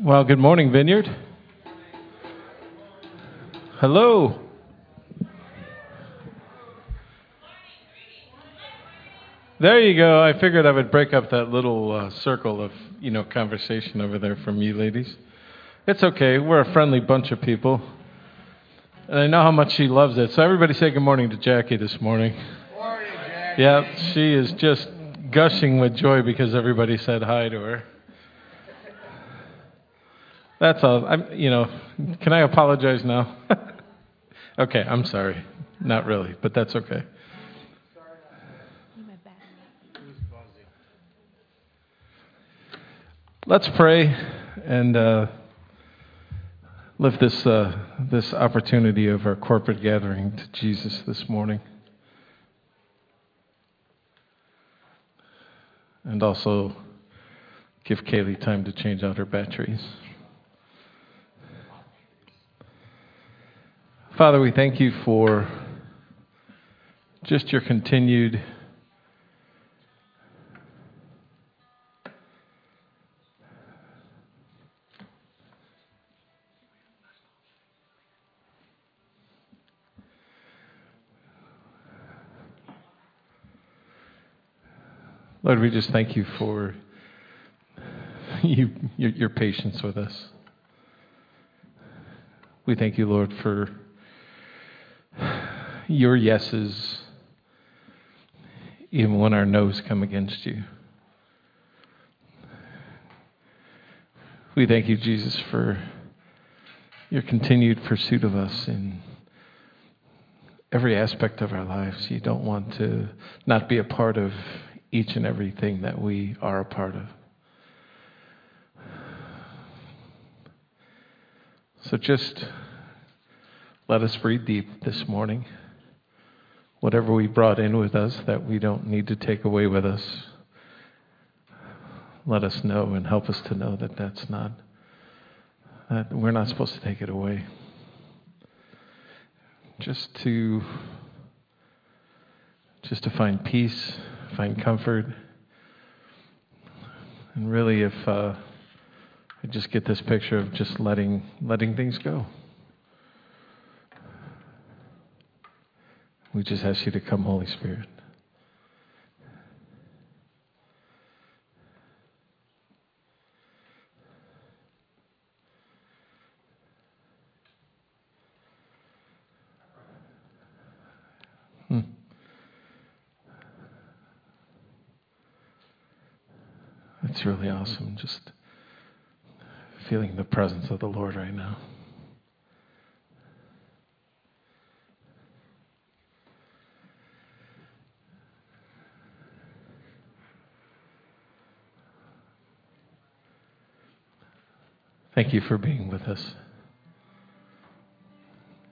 Well, good morning, Vineyard. Hello. There you go. I figured I would break up that little uh, circle of, you know, conversation over there from you ladies. It's okay. We're a friendly bunch of people. And I know how much she loves it. So everybody say good morning to Jackie this morning. Morning, Jackie. Yeah, she is just gushing with joy because everybody said hi to her. That's all. I'm, you know, can I apologize now? okay, I'm sorry. Not really, but that's okay. Let's pray and uh, lift this uh, this opportunity of our corporate gathering to Jesus this morning, and also give Kaylee time to change out her batteries. Father, we thank you for just your continued Lord, we just thank you for you, your, your patience with us. We thank you, Lord, for your yeses, even when our no's come against you. We thank you, Jesus, for your continued pursuit of us in every aspect of our lives. You don't want to not be a part of each and everything that we are a part of. So just let us breathe deep this morning. Whatever we brought in with us that we don't need to take away with us, let us know and help us to know that that's not, that we're not supposed to take it away. Just to, just to find peace find comfort. And really, if uh, I just get this picture of just letting letting things go, we just ask you to come, Holy Spirit. Hmm. It's really awesome just feeling the presence of the Lord right now. Thank you for being with us.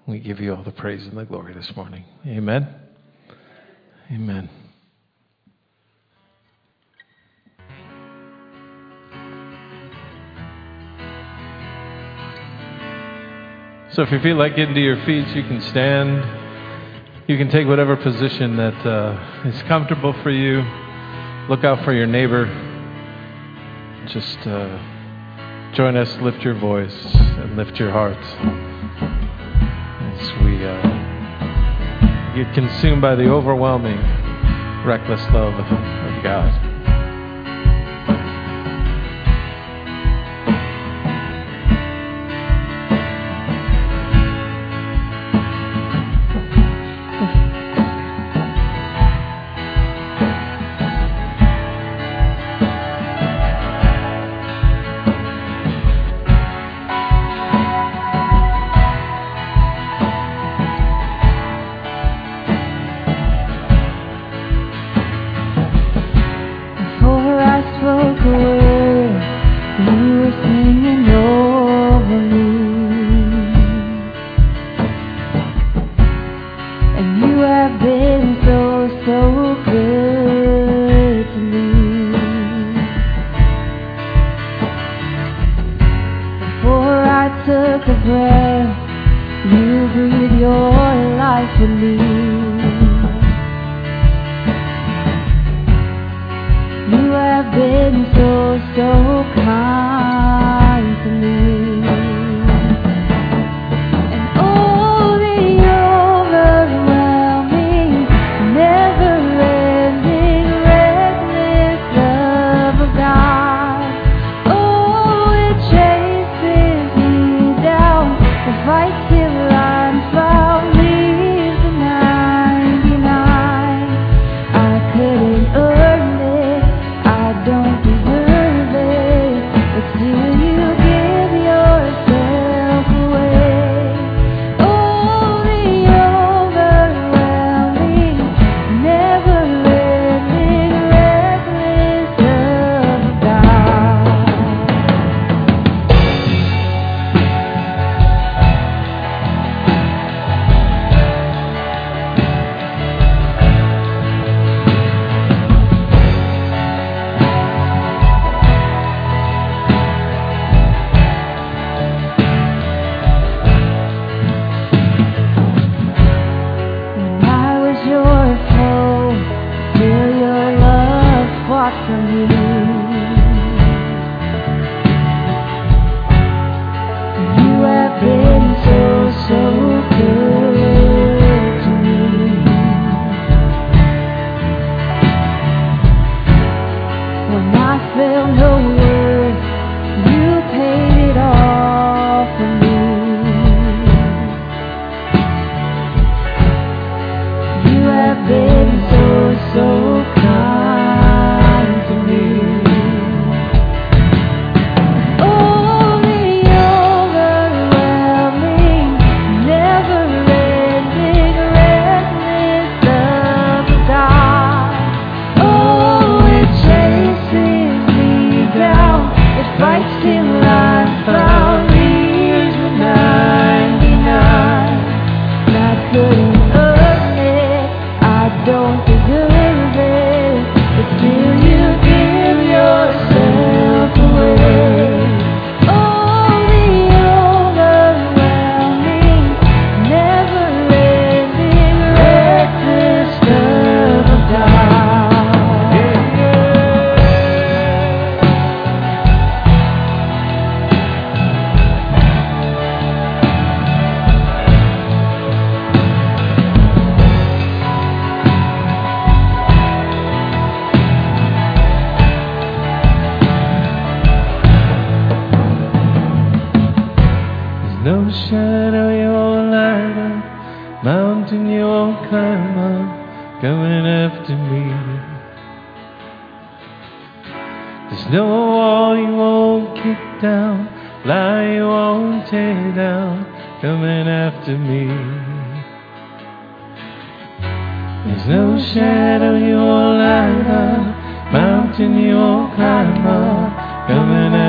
We give you all the praise and the glory this morning. Amen. Amen. So if you feel like getting to your feet, you can stand. You can take whatever position that uh, is comfortable for you. Look out for your neighbor. Just uh, join us, lift your voice, and lift your heart as we uh, get consumed by the overwhelming, reckless love of God.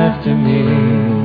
after me.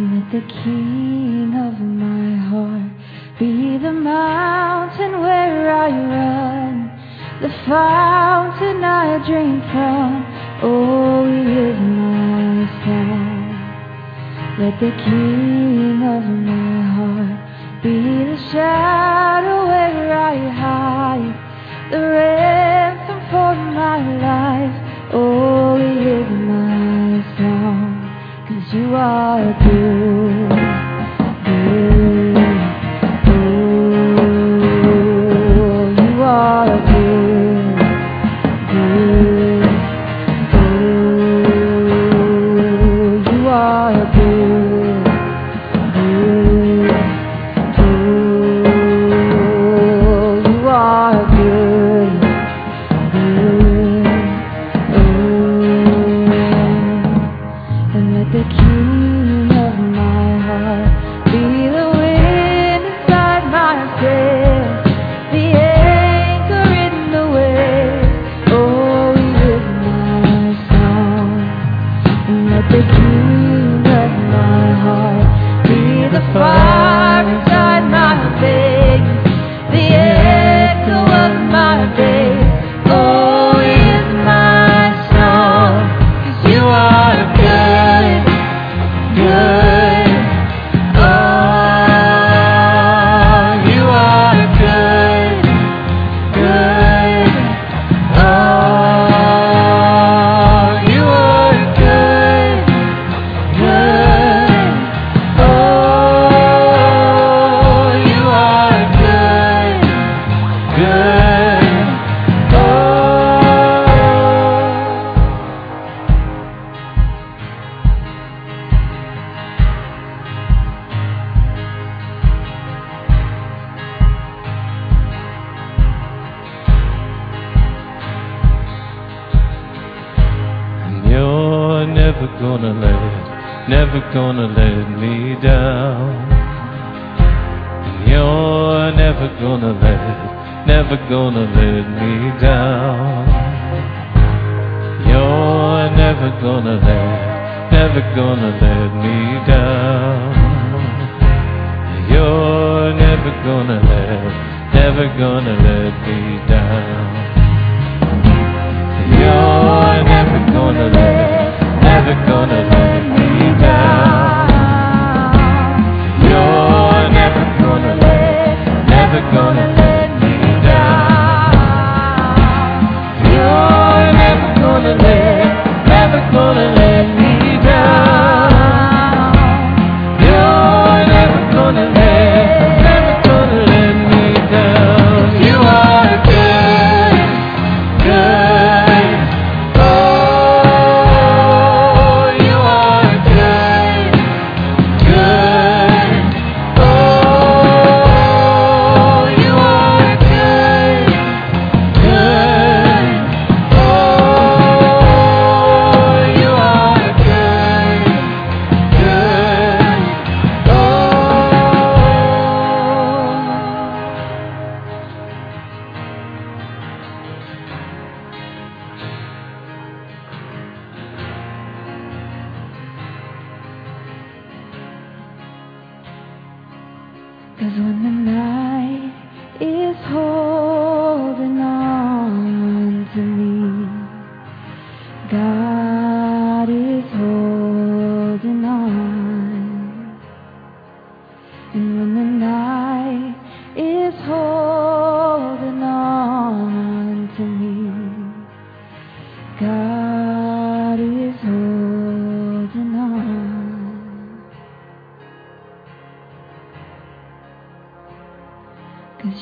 let the king of my heart be the mountain where I run, the fountain I drink from. Oh, he is my song. Let the king of my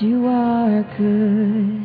you are good.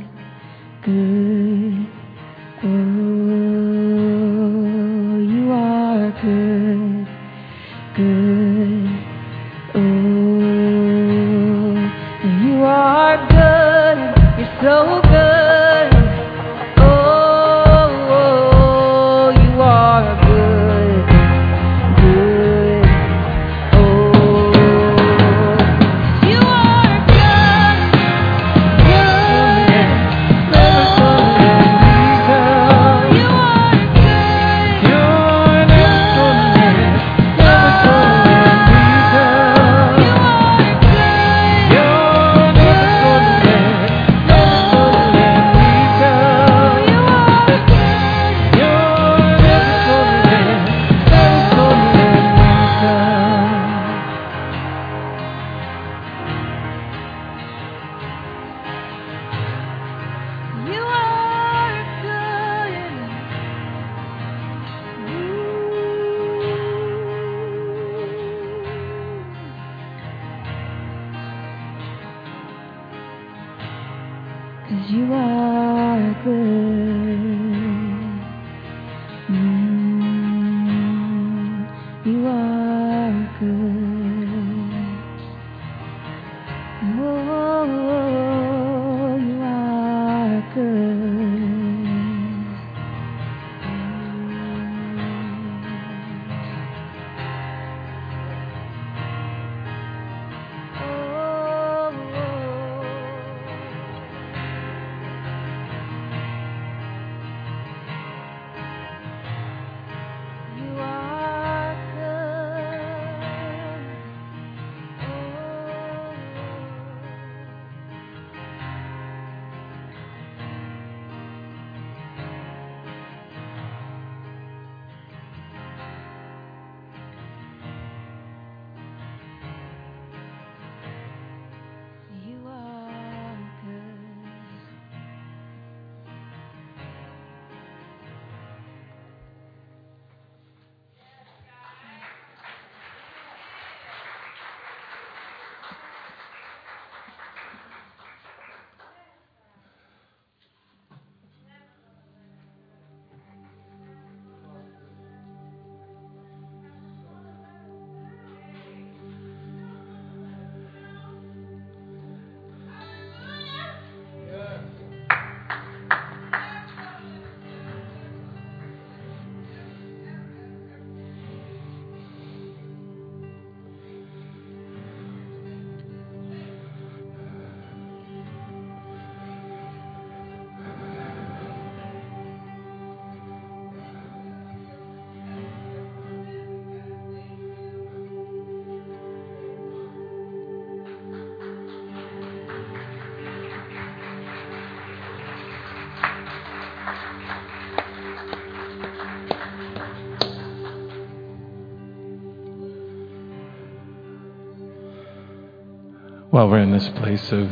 While we're in this place of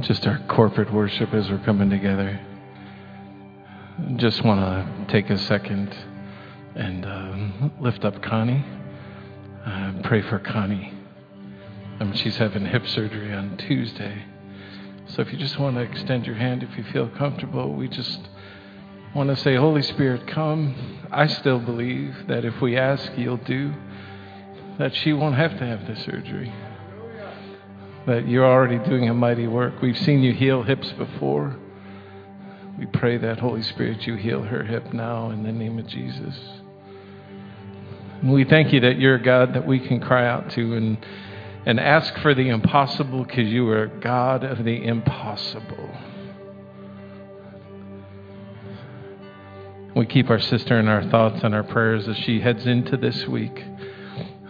just our corporate worship as we're coming together, just want to take a second and um, lift up Connie. Uh, pray for Connie. Um, she's having hip surgery on Tuesday. So if you just want to extend your hand, if you feel comfortable, we just want to say, Holy Spirit, come. I still believe that if we ask, you'll do, that she won't have to have the surgery. That you're already doing a mighty work. We've seen you heal hips before. We pray that, Holy Spirit, you heal her hip now in the name of Jesus. And we thank you that you're a God that we can cry out to and, and ask for the impossible because you are God of the impossible. We keep our sister in our thoughts and our prayers as she heads into this week.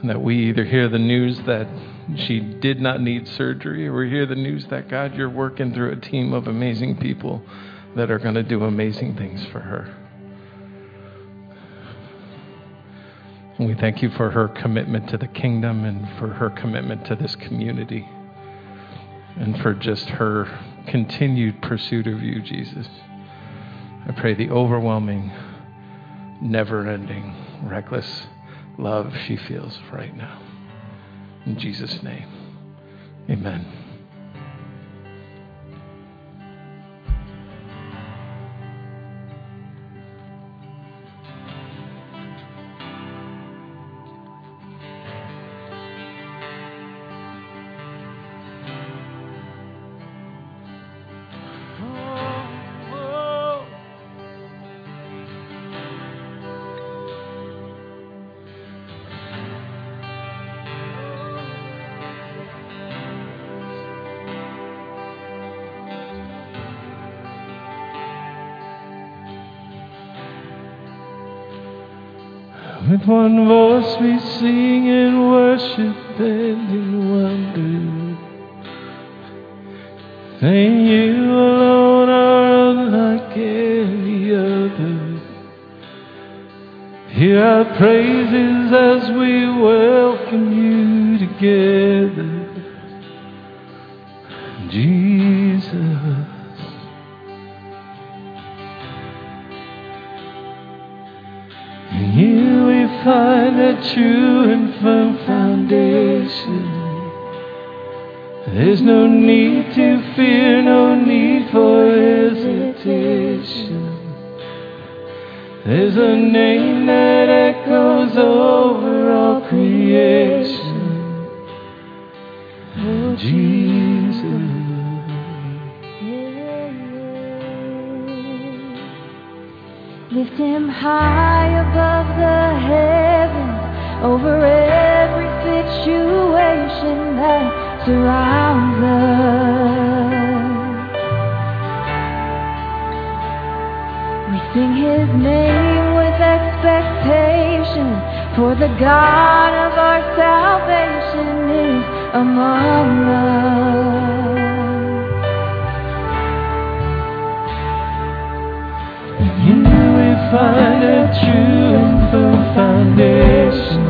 That we either hear the news that she did not need surgery or we hear the news that, God, you're working through a team of amazing people that are going to do amazing things for her. And we thank you for her commitment to the kingdom and for her commitment to this community and for just her continued pursuit of you, Jesus. I pray the overwhelming, never ending, reckless love she feels right now. In Jesus' name, amen. With one voice we sing and worship and in wonder. Saying you alone are unlike any other. Hear our praises as we welcome you together. A true and firm foundation. There's no need to fear, no need for hesitation. There's a name that echoes over all creation. Oh, Jesus. Lift him high above the heavens, over every situation that surrounds us. We sing his name with expectation, for the God of our salvation is among us. You we find a true and firm foundation.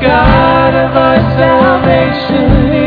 God of our salvation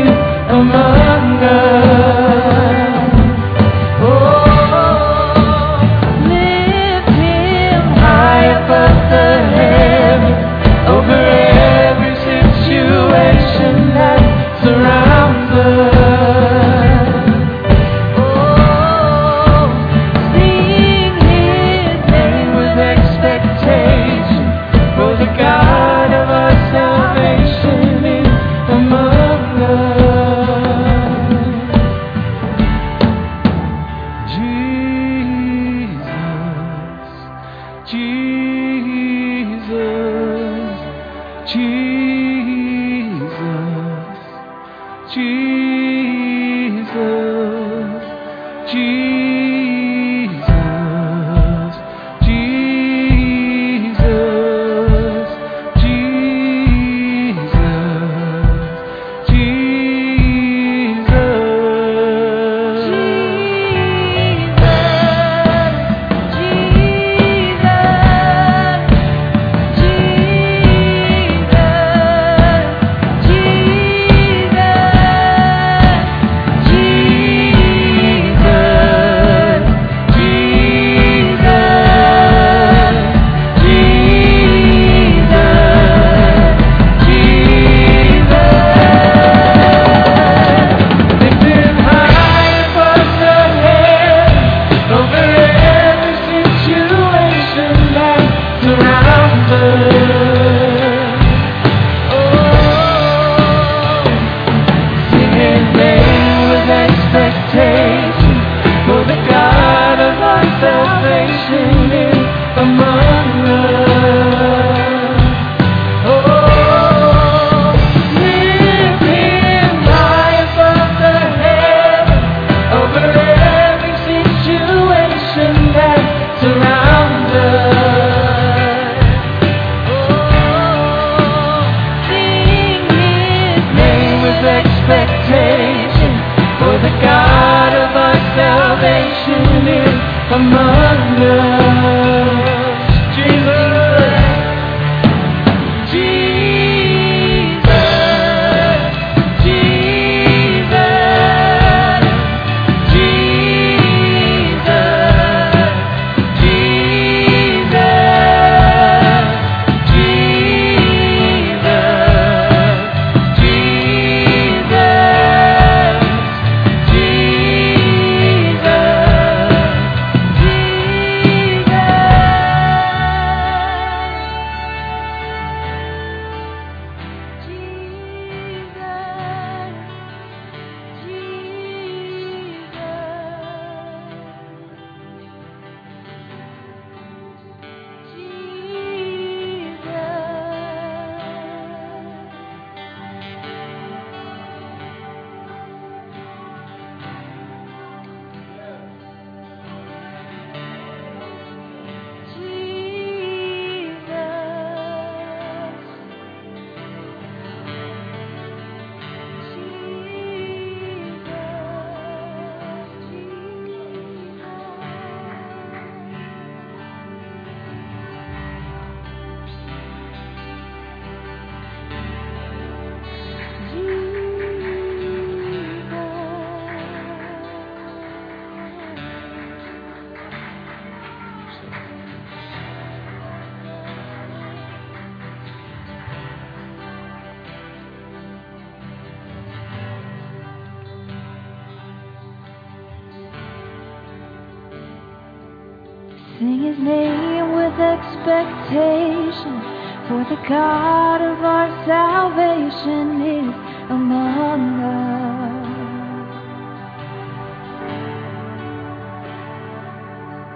expectation, for the God of our salvation is among us.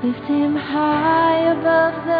Lift him high above the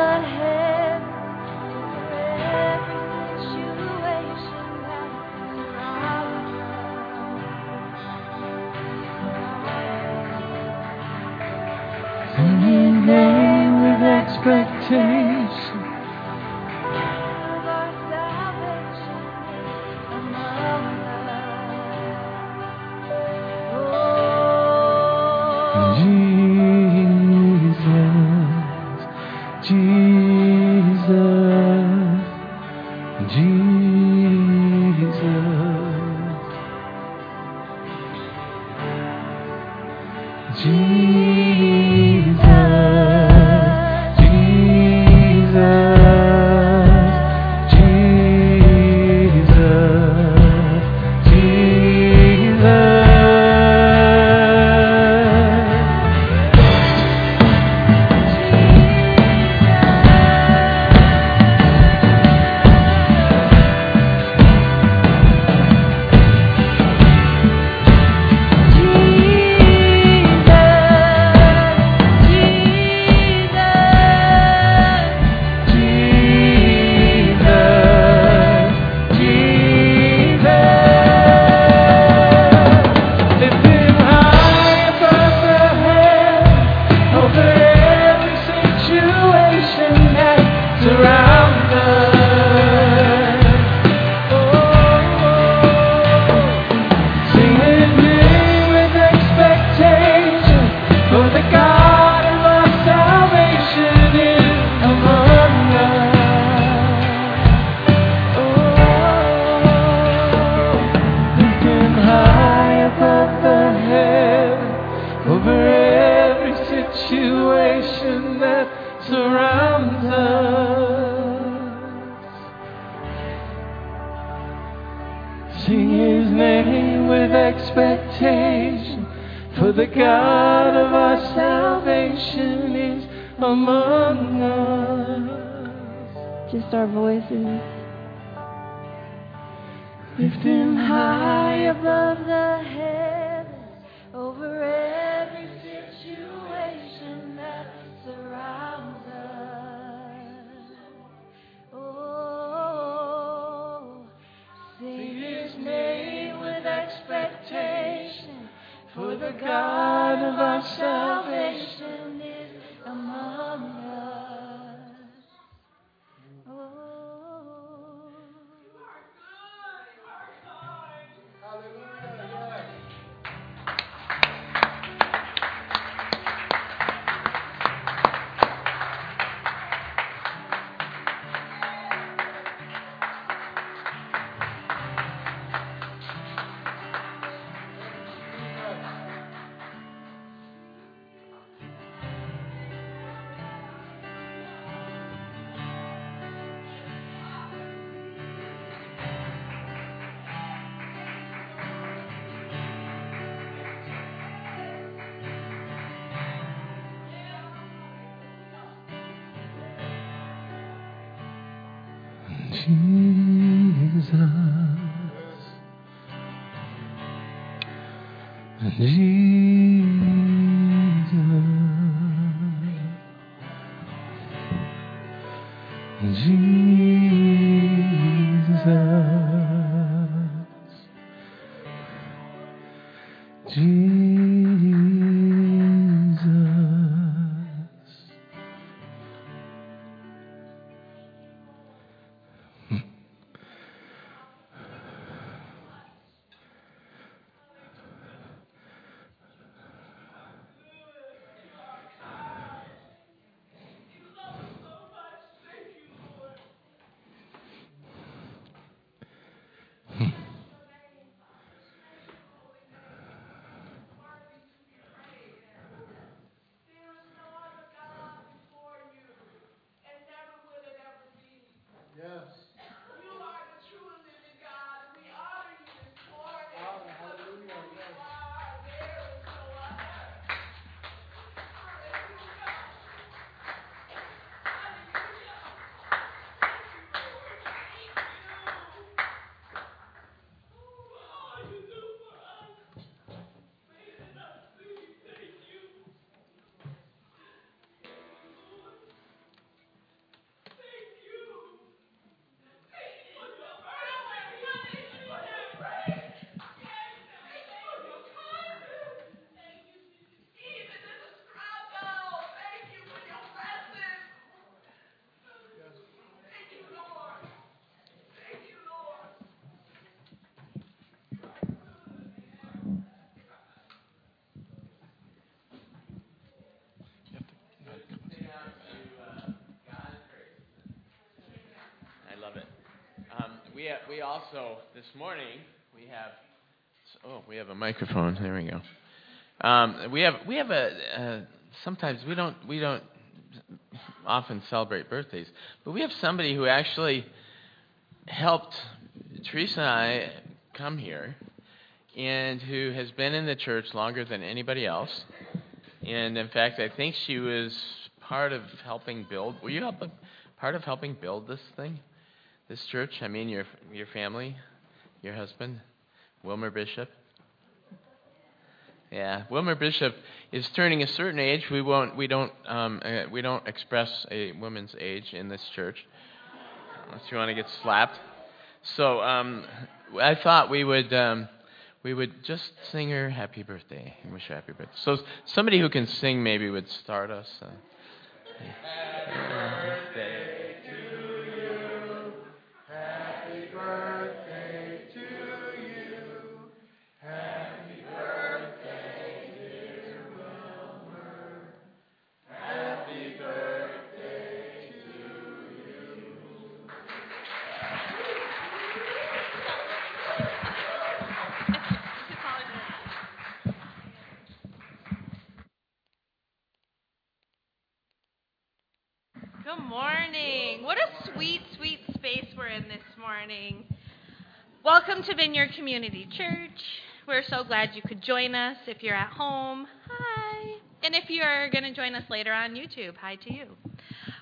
I we have, we also this morning we have oh we have a microphone. There we go. Um, we have we have a uh, sometimes we don't we don't often celebrate birthdays, but we have somebody who actually helped Teresa and I come here, and who has been in the church longer than anybody else. And in fact, I think she was part of helping build. Were you part of helping build this thing, this church? I mean, your your family, your husband, Wilmer Bishop. Yeah, Wilmer Bishop is turning a certain age. We won't, we don't, um, uh, we don't express a woman's age in this church, unless you want to get slapped. So um, I thought we would, um, we would just sing her happy birthday and wish her happy birthday. So somebody who can sing maybe would start us. Uh, birthday morning. What a sweet, sweet space we're in this morning. Welcome to Vineyard Community Church. We're so glad you could join us. If you're at home, hi. And if you're going to join us later on YouTube, hi to you.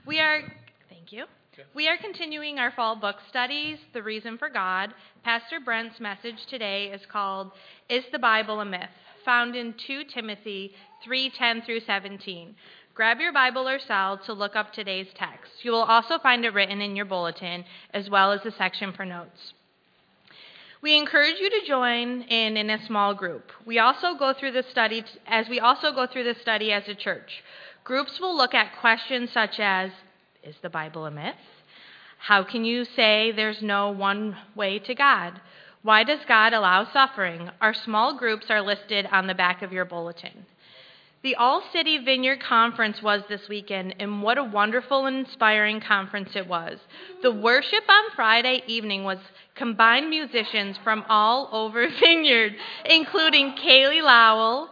We are, thank you. We are continuing our fall book studies, The Reason for God. Pastor Brent's message today is called Is the Bible a Myth? found in 2 Timothy 3:10 through 17. Grab your Bible or cell to look up today's text. You will also find it written in your bulletin as well as the section for notes. We encourage you to join in in a small group. We also go through the study as we also go through the study as a church. Groups will look at questions such as is the Bible a myth? How can you say there's no one way to God? Why does God allow suffering? Our small groups are listed on the back of your bulletin. The All City Vineyard Conference was this weekend, and what a wonderful and inspiring conference it was. The worship on Friday evening was combined musicians from all over Vineyard, including Kaylee Lowell,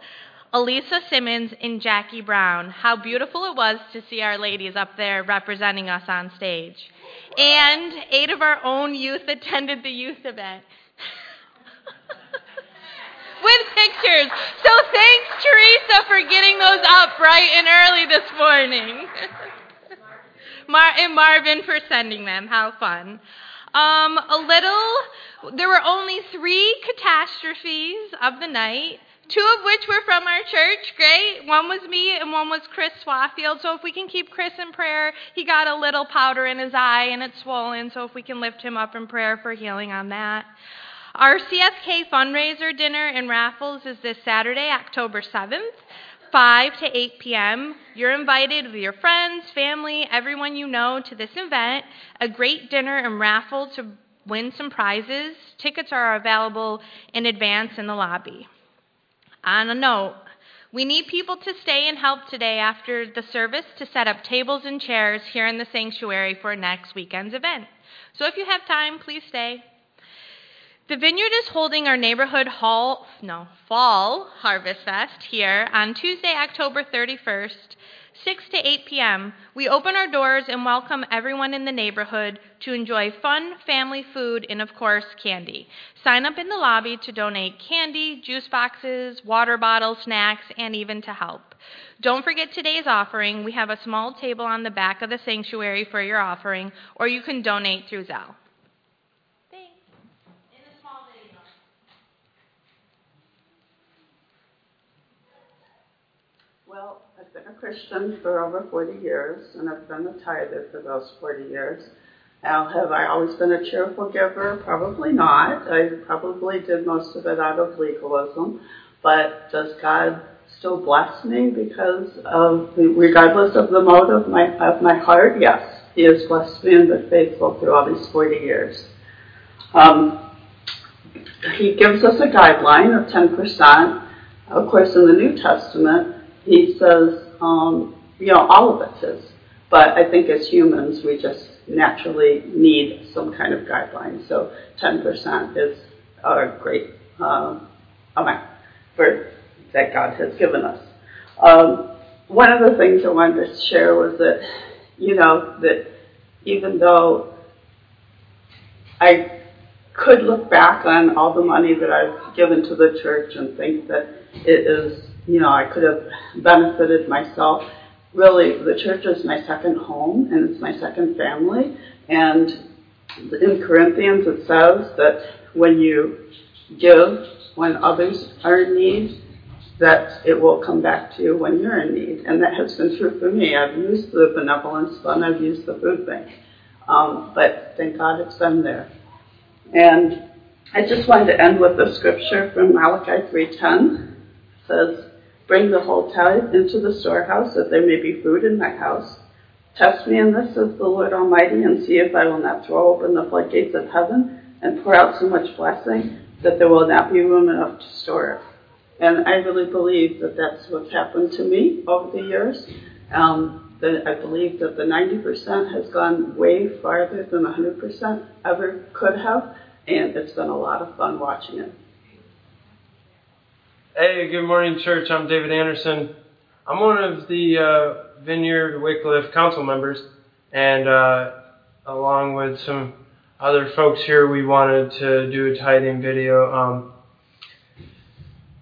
Elisa Simmons, and Jackie Brown. How beautiful it was to see our ladies up there representing us on stage. And eight of our own youth attended the youth event. With pictures. So thanks, Teresa, for getting those up bright and early this morning. Mar- and Marvin for sending them. How fun. Um, a little, there were only three catastrophes of the night, two of which were from our church. Great. One was me and one was Chris Swaffield. So if we can keep Chris in prayer, he got a little powder in his eye and it's swollen. So if we can lift him up in prayer for healing on that. Our CSK fundraiser dinner and raffles is this Saturday, October 7th, 5 to 8 p.m. You're invited with your friends, family, everyone you know to this event. A great dinner and raffle to win some prizes. Tickets are available in advance in the lobby. On a note, we need people to stay and help today after the service to set up tables and chairs here in the sanctuary for next weekend's event. So if you have time, please stay. The Vineyard is holding our neighborhood hall, no, fall harvest fest here on Tuesday, October 31st, 6 to 8 p.m. We open our doors and welcome everyone in the neighborhood to enjoy fun family food and, of course, candy. Sign up in the lobby to donate candy, juice boxes, water bottles, snacks, and even to help. Don't forget today's offering. We have a small table on the back of the sanctuary for your offering, or you can donate through Zelle. Well, I've been a Christian for over 40 years, and I've been a tither for those 40 years. Now, have I always been a cheerful giver? Probably not. I probably did most of it out of legalism. But does God still bless me because of, regardless of the mode of my, of my heart? Yes. He has blessed me and been faithful through all these 40 years. Um, he gives us a guideline of 10%. Of course, in the New Testament, he says, um, you know, all of it's his. But I think as humans, we just naturally need some kind of guideline. So 10% is a great um, amount for that God has given us. Um, one of the things I wanted to share was that, you know, that even though I could look back on all the money that I've given to the church and think that it is you know, I could have benefited myself. Really, the church is my second home and it's my second family. And in Corinthians, it says that when you give when others are in need, that it will come back to you when you're in need. And that has been true for me. I've used the benevolence fund, I've used the food bank. Um, but thank God it's been there. And I just wanted to end with a scripture from Malachi 3.10. It says, Bring the whole tithe into the storehouse, that there may be food in my house. Test me in this, says the Lord Almighty, and see if I will not throw open the floodgates of heaven and pour out so much blessing that there will not be room enough to store it. And I really believe that that's what's happened to me over the years. Um, I believe that the 90% has gone way farther than 100% ever could have, and it's been a lot of fun watching it. Hey, good morning, church. I'm David Anderson. I'm one of the uh, Vineyard Wickliffe council members, and uh, along with some other folks here, we wanted to do a tithing video. Um,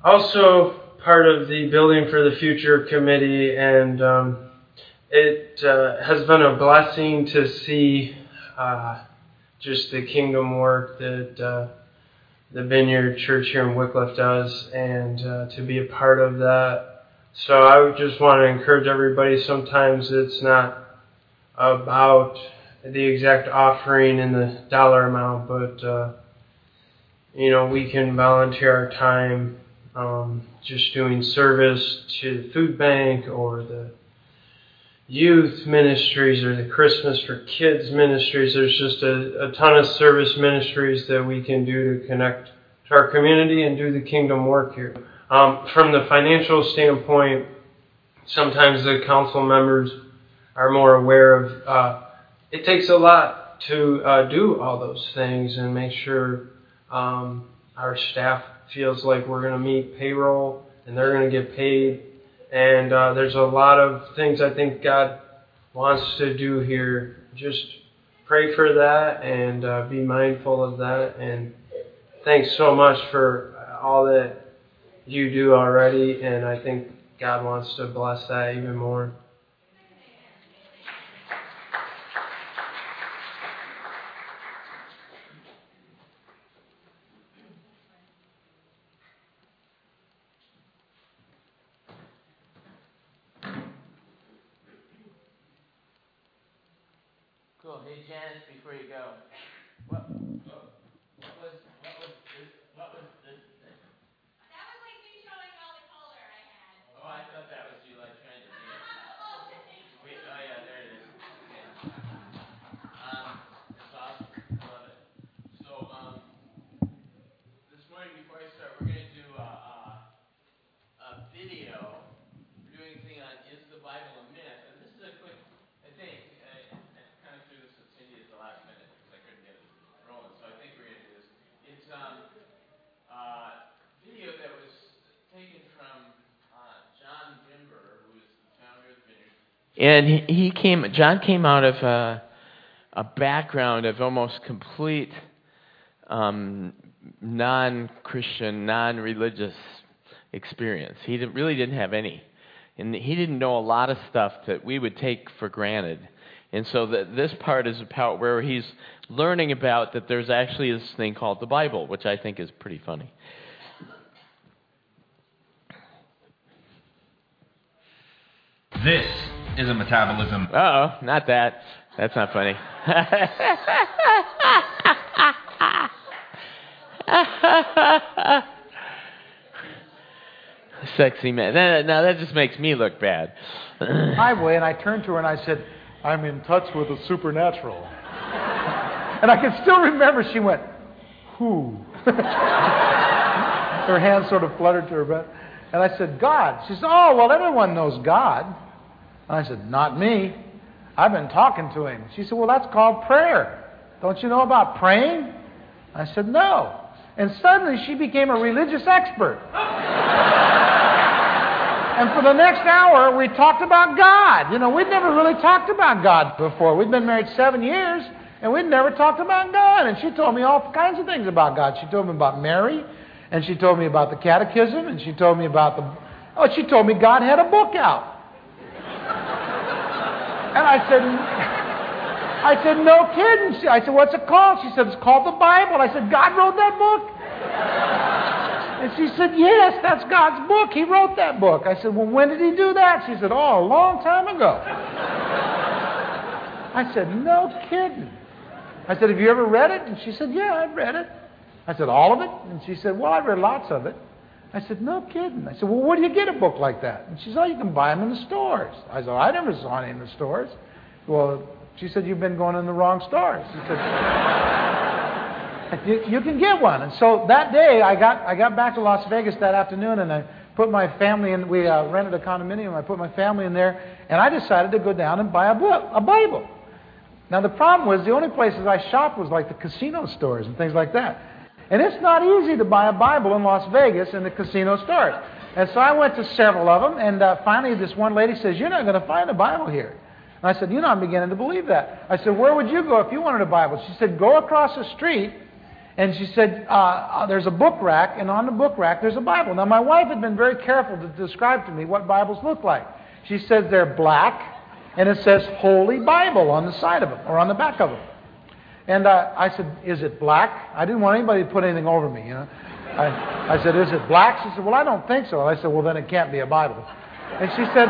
also, part of the Building for the Future committee, and um, it uh, has been a blessing to see uh, just the kingdom work that uh, the Vineyard Church here in Wickliffe does, and uh, to be a part of that. So I would just want to encourage everybody. Sometimes it's not about the exact offering and the dollar amount, but uh, you know we can volunteer our time um, just doing service to the food bank or the youth ministries or the Christmas for Kids ministries. There's just a, a ton of service ministries that we can do to connect to our community and do the kingdom work here. Um, from the financial standpoint, sometimes the council members are more aware of uh, it takes a lot to uh, do all those things and make sure um, our staff feels like we're going to meet payroll and they're going to get paid. And uh, there's a lot of things I think God wants to do here. Just pray for that and uh, be mindful of that. And thanks so much for all that you do already. And I think God wants to bless that even more. Cool. Hey, Janice, before you go, what, what was what was this? What was this? this? That was like me showing all the color I had. Oh, I thought that was you like trying to do it. Wait, oh yeah, there it is. Okay. Um, it's awesome. I love it. So, um, this morning before I start, we're gonna do a, a, a video. We're doing a thing on is the Bible a myth, and this is a quick. I think I, I kind of threw this at Cindy at the last minute because I couldn't get it rolling. So I think we're gonna do this. It's um, uh, video that was taken from uh, John Wimber, who is the founder of the Vineyard. And he, came. John came out of a, a background of almost complete um, non-Christian, non-religious experience. He didn't, really didn't have any, and he didn't know a lot of stuff that we would take for granted. And so the, this part is a part where he's learning about that there's actually this thing called the Bible, which I think is pretty funny. This is a metabolism. Uh oh, not that. That's not funny. Sexy man. That- Now that just makes me look bad. highway, and I turned to her and I said, I'm in touch with the supernatural. and I can still remember she went, Who? her hand sort of fluttered to her butt. And I said, God. She said, Oh, well, everyone knows God. I said, Not me. I've been talking to him. She said, Well, that's called prayer. Don't you know about praying? I said, No. And suddenly she became a religious expert. And for the next hour, we talked about God. You know, we'd never really talked about God before. We'd been married seven years, and we'd never talked about God. And she told me all kinds of things about God. She told me about Mary, and she told me about the catechism, and she told me about the. Oh, she told me God had a book out. And I said, I said, no kidding. She- I said, what's it called? She said, it's called the Bible. I said, God wrote that book? And she said, Yes, that's God's book. He wrote that book. I said, Well, when did he do that? She said, Oh, a long time ago. I said, No kidding. I said, Have you ever read it? And she said, Yeah, I've read it. I said, All of it? And she said, Well, I've read lots of it. I said, No kidding. I said, Well, where do you get a book like that? And she said, Oh, you can buy them in the stores. I said, I never saw any in the stores. Well, she said, You've been going in the wrong stores. She said, you, you can get one. And so that day, I got, I got back to Las Vegas that afternoon and I put my family in. We uh, rented a condominium. I put my family in there and I decided to go down and buy a book, a Bible. Now, the problem was the only places I shopped was like the casino stores and things like that. And it's not easy to buy a Bible in Las Vegas in the casino stores. And so I went to several of them, and uh, finally, this one lady says, You're not going to find a Bible here. And I said, You know, I'm beginning to believe that. I said, Where would you go if you wanted a Bible? She said, Go across the street and she said, uh, uh, There's a book rack, and on the book rack there's a Bible. Now, my wife had been very careful to describe to me what Bibles look like. She says they're black, and it says Holy Bible on the side of them or on the back of them. And uh, I said, Is it black? I didn't want anybody to put anything over me, you know. I, I said, Is it black? She said, Well, I don't think so. I said, Well, then it can't be a Bible. And she said,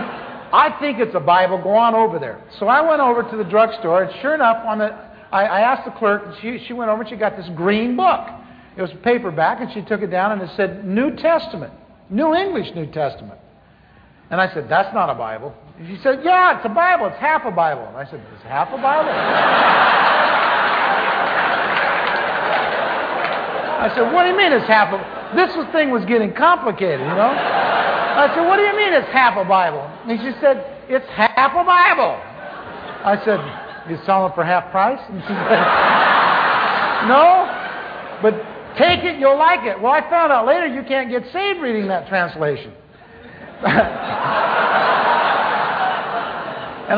I think it's a Bible. Go on over there. So I went over to the drugstore, and sure enough, on the I, I asked the clerk, and she, she went over and she got this green book. It was paperback, and she took it down, and it said New Testament, New English New Testament. And I said, That's not a Bible. And she said, Yeah, it's a Bible. It's half a Bible. And I said, It's half a Bible? I said, What do you mean it's half a This was, thing was getting complicated, you know? I said, What do you mean it's half a Bible? And she said, It's half a Bible. I said, You selling it for half price? And she said, No, but take it, you'll like it. Well, I found out later you can't get saved reading that translation. and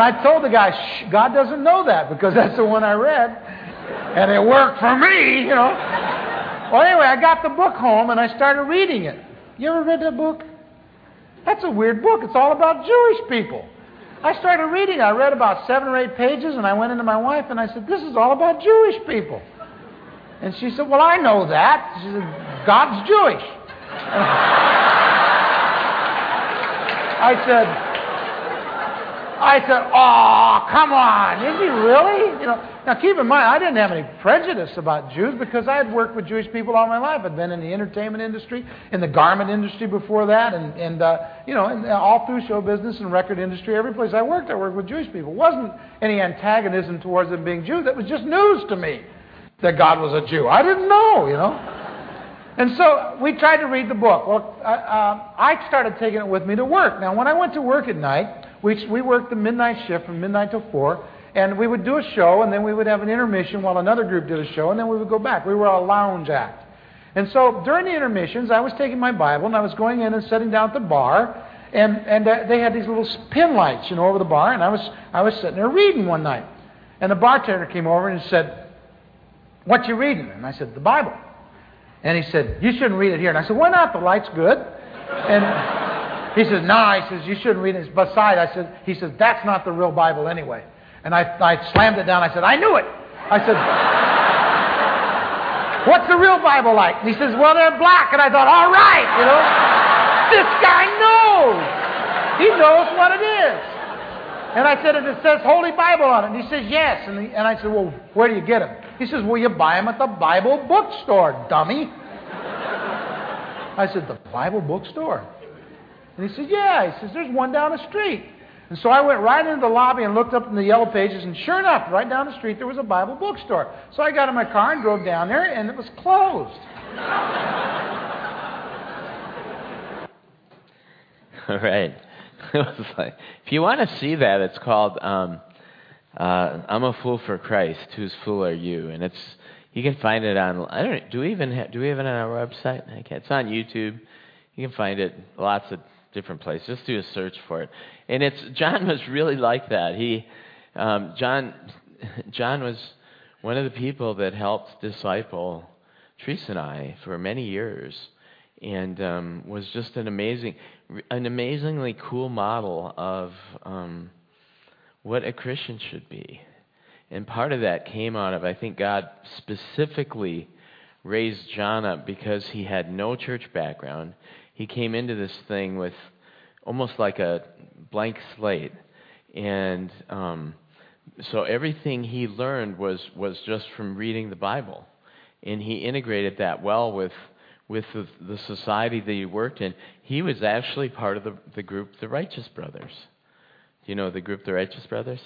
I told the guy, God doesn't know that because that's the one I read. And it worked for me, you know. Well, anyway, I got the book home and I started reading it. You ever read that book? That's a weird book. It's all about Jewish people. I started reading. I read about seven or eight pages and I went into my wife and I said, This is all about Jewish people. And she said, Well, I know that. She said, God's Jewish. I said, I said, "Oh, come on! Is he really?" You know. Now, keep in mind, I didn't have any prejudice about Jews because I had worked with Jewish people all my life. I'd been in the entertainment industry, in the garment industry before that, and and uh, you know, and all through show business and record industry. Every place I worked, I worked with Jewish people. It wasn't any antagonism towards them being Jews. That was just news to me that God was a Jew. I didn't know, you know. And so we tried to read the book. Well, uh, I started taking it with me to work. Now, when I went to work at night, we, we worked the midnight shift from midnight till 4, and we would do a show, and then we would have an intermission while another group did a show, and then we would go back. We were a lounge act. And so during the intermissions, I was taking my Bible, and I was going in and sitting down at the bar, and, and uh, they had these little pin lights, you know, over the bar, and I was, I was sitting there reading one night. And the bartender came over and said, What you reading? And I said, The Bible. And he said, You shouldn't read it here. And I said, Why not? The light's good. And he says, No, he says, you shouldn't read it. Beside, I said, he says, that's not the real Bible anyway. And I, I slammed it down. I said, I knew it. I said, What's the real Bible like? And he says, Well, they're black. And I thought, All right, you know, this guy knows. He knows what it is. And I said, and It says Holy Bible on it. And he says, Yes. And, he, and I said, Well, where do you get them? He says, Well, you buy them at the Bible bookstore, dummy. I said, The Bible bookstore? And he said, Yeah. He says, There's one down the street. And so I went right into the lobby and looked up in the yellow pages, and sure enough, right down the street there was a Bible bookstore. So I got in my car and drove down there, and it was closed. All right. It was like, if you want to see that, it's called um, uh, "I'm a Fool for Christ." Whose fool are you? And it's you can find it on. I don't. Do we even have, do we have it on our website? It's on YouTube. You can find it lots of different place. Just do a search for it. And it's John was really like that. He um, John John was one of the people that helped disciple Teresa and I for many years, and um, was just an amazing, an amazingly cool model of um, what a Christian should be. And part of that came out of I think God specifically raised John up because he had no church background he came into this thing with almost like a blank slate, and um, so everything he learned was was just from reading the Bible, and he integrated that well with with the, the society that he worked in. He was actually part of the the group, the Righteous Brothers. Do you know the group, the Righteous Brothers?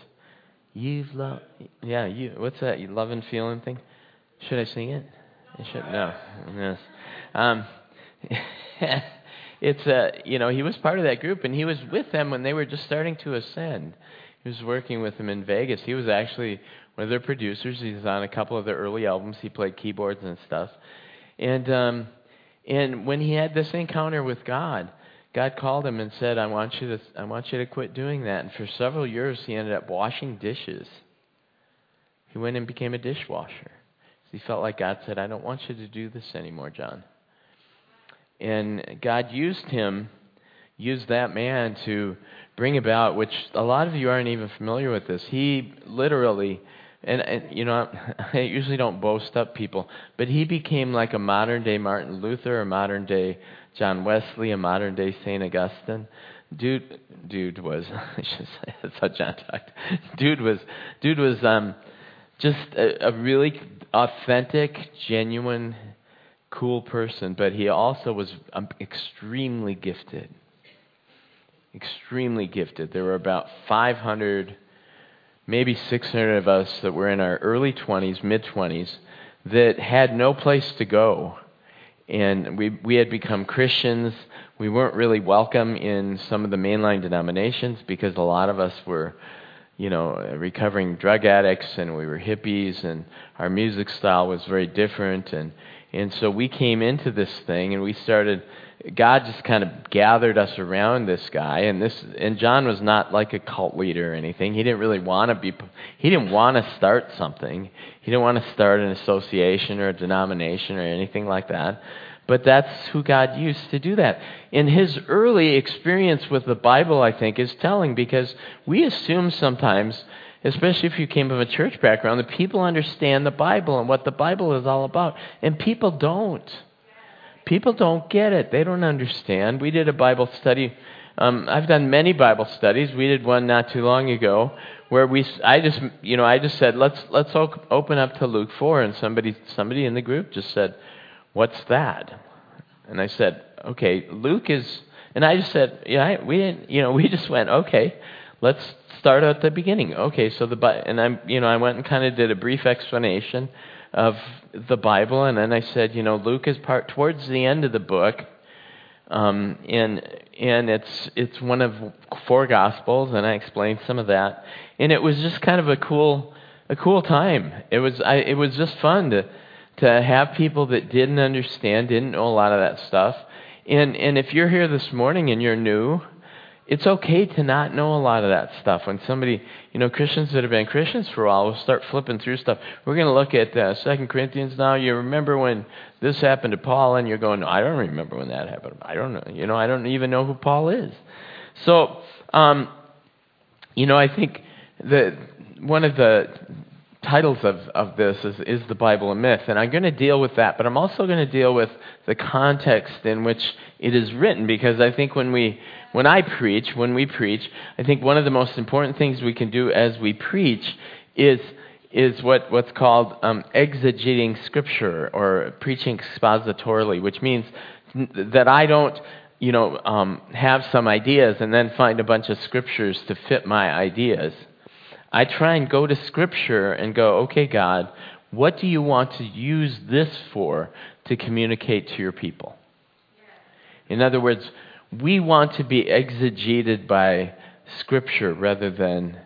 You've loved, yeah. You what's that? You love and feeling thing? Should I sing it? I should no. Yes. Um, it's a uh, you know he was part of that group and he was with them when they were just starting to ascend. He was working with them in Vegas. He was actually one of their producers. He was on a couple of their early albums. He played keyboards and stuff. And um, and when he had this encounter with God, God called him and said, "I want you to I want you to quit doing that." And for several years, he ended up washing dishes. He went and became a dishwasher. He felt like God said, "I don't want you to do this anymore, John." And God used him used that man to bring about, which a lot of you aren't even familiar with this. He literally, and, and you know, I usually don't boast up people, but he became like a modern day Martin Luther, a modern day John Wesley, a modern day St. Augustine. Dude, dude was, I should say, that's how John talked. Dude was, dude was um, just a, a really authentic, genuine, cool person, but he also was um, extremely gifted. Extremely gifted. There were about 500, maybe 600 of us that were in our early 20s, mid 20s, that had no place to go. And we, we had become Christians. We weren't really welcome in some of the mainline denominations because a lot of us were you know, recovering drug addicts and we were hippies and our music style was very different and and so we came into this thing and we started God just kind of gathered us around this guy and this and John was not like a cult leader or anything. He didn't really want to be he didn't want to start something. He didn't want to start an association or a denomination or anything like that. But that's who God used to do that. In his early experience with the Bible, I think, is telling because we assume sometimes, especially if you came from a church background, that people understand the Bible and what the Bible is all about. And people don't. People don't get it. They don't understand. We did a Bible study. Um, I've done many Bible studies. We did one not too long ago where we, I just, you know, I just said, let's let's open up to Luke four, and somebody somebody in the group just said, What's that? And I said, Okay, Luke is. And I just said, Yeah, we didn't, you know, we just went, Okay, let's start at the beginning. Okay, so the, and I'm, you know, I went and kind of did a brief explanation of the Bible, and then I said, you know, Luke is part towards the end of the book, um, and and it's it's one of four gospels, and I explained some of that, and it was just kind of a cool a cool time. It was I, it was just fun to to have people that didn't understand, didn't know a lot of that stuff. And, and if you're here this morning and you're new, it's okay to not know a lot of that stuff. When somebody, you know, Christians that have been Christians for a while will start flipping through stuff. We're going to look at uh, Second Corinthians now. You remember when this happened to Paul, and you're going, no, I don't remember when that happened. I don't know. You know, I don't even know who Paul is. So, um, you know, I think that one of the titles of, of this is, is the Bible a myth? And I'm going to deal with that, but I'm also going to deal with the context in which it is written because I think when we when I preach, when we preach, I think one of the most important things we can do as we preach is is what, what's called um, exegeting scripture or preaching expositorily, which means that I don't you know, um, have some ideas and then find a bunch of scriptures to fit my ideas. I try and go to Scripture and go, okay, God, what do you want to use this for to communicate to your people? In other words, we want to be exegeted by Scripture rather than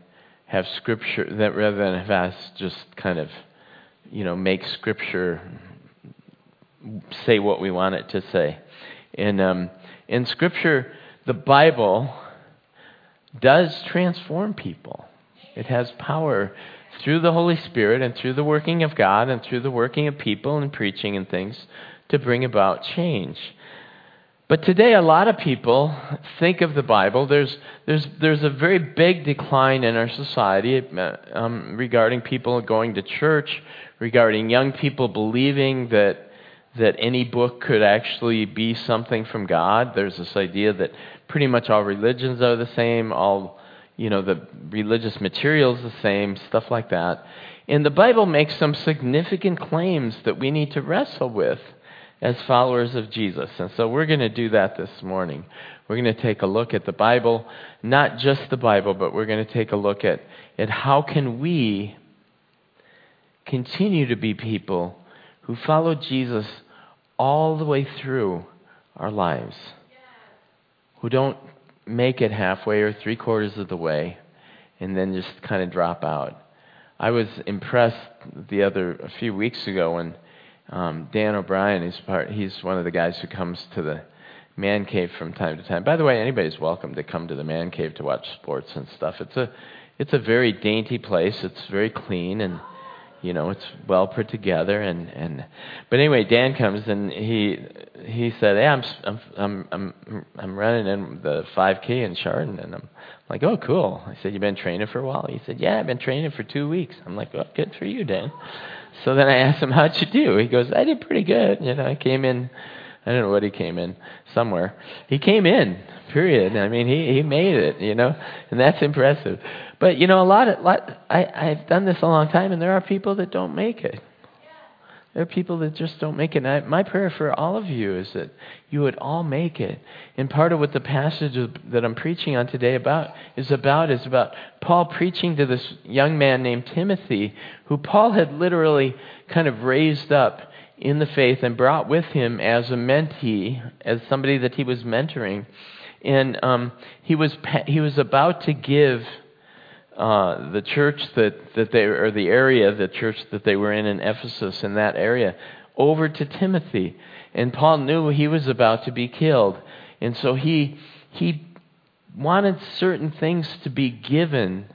have Scripture, that rather than have us just kind of, you know, make Scripture say what we want it to say. And um, in Scripture, the Bible does transform people. It has power through the Holy Spirit and through the working of God and through the working of people and preaching and things to bring about change. But today, a lot of people think of the Bible. There's, there's, there's a very big decline in our society uh, um, regarding people going to church, regarding young people believing that, that any book could actually be something from God. There's this idea that pretty much all religions are the same, all you know, the religious materials the same, stuff like that. And the Bible makes some significant claims that we need to wrestle with as followers of Jesus. And so we're going to do that this morning. We're going to take a look at the Bible, not just the Bible, but we're going to take a look at, at how can we continue to be people who follow Jesus all the way through our lives, who don't make it halfway or three quarters of the way and then just kind of drop out. I was impressed the other a few weeks ago when um, Dan O'Brien is part. He's one of the guys who comes to the man cave from time to time. By the way, anybody's welcome to come to the man cave to watch sports and stuff. It's a it's a very dainty place. It's very clean and you know it's well put together and and but anyway Dan comes and he he said hey I'm I'm I'm I'm running in the 5k in Chardon and I'm like oh cool I said you've been training for a while he said yeah I've been training for 2 weeks I'm like well good for you Dan so then I asked him how'd you do? He goes I did pretty good you know I came in I don't know what he came in somewhere. He came in period. I mean he he made it you know and that's impressive. But you know, a lot of lot, I I've done this a long time, and there are people that don't make it. There are people that just don't make it. I, my prayer for all of you is that you would all make it. And part of what the passage that I'm preaching on today about is about is about Paul preaching to this young man named Timothy, who Paul had literally kind of raised up in the faith and brought with him as a mentee, as somebody that he was mentoring. And um, he was he was about to give uh, the church that, that they, or the area, the church that they were in in Ephesus, in that area, over to Timothy. And Paul knew he was about to be killed. And so he, he wanted certain things to be given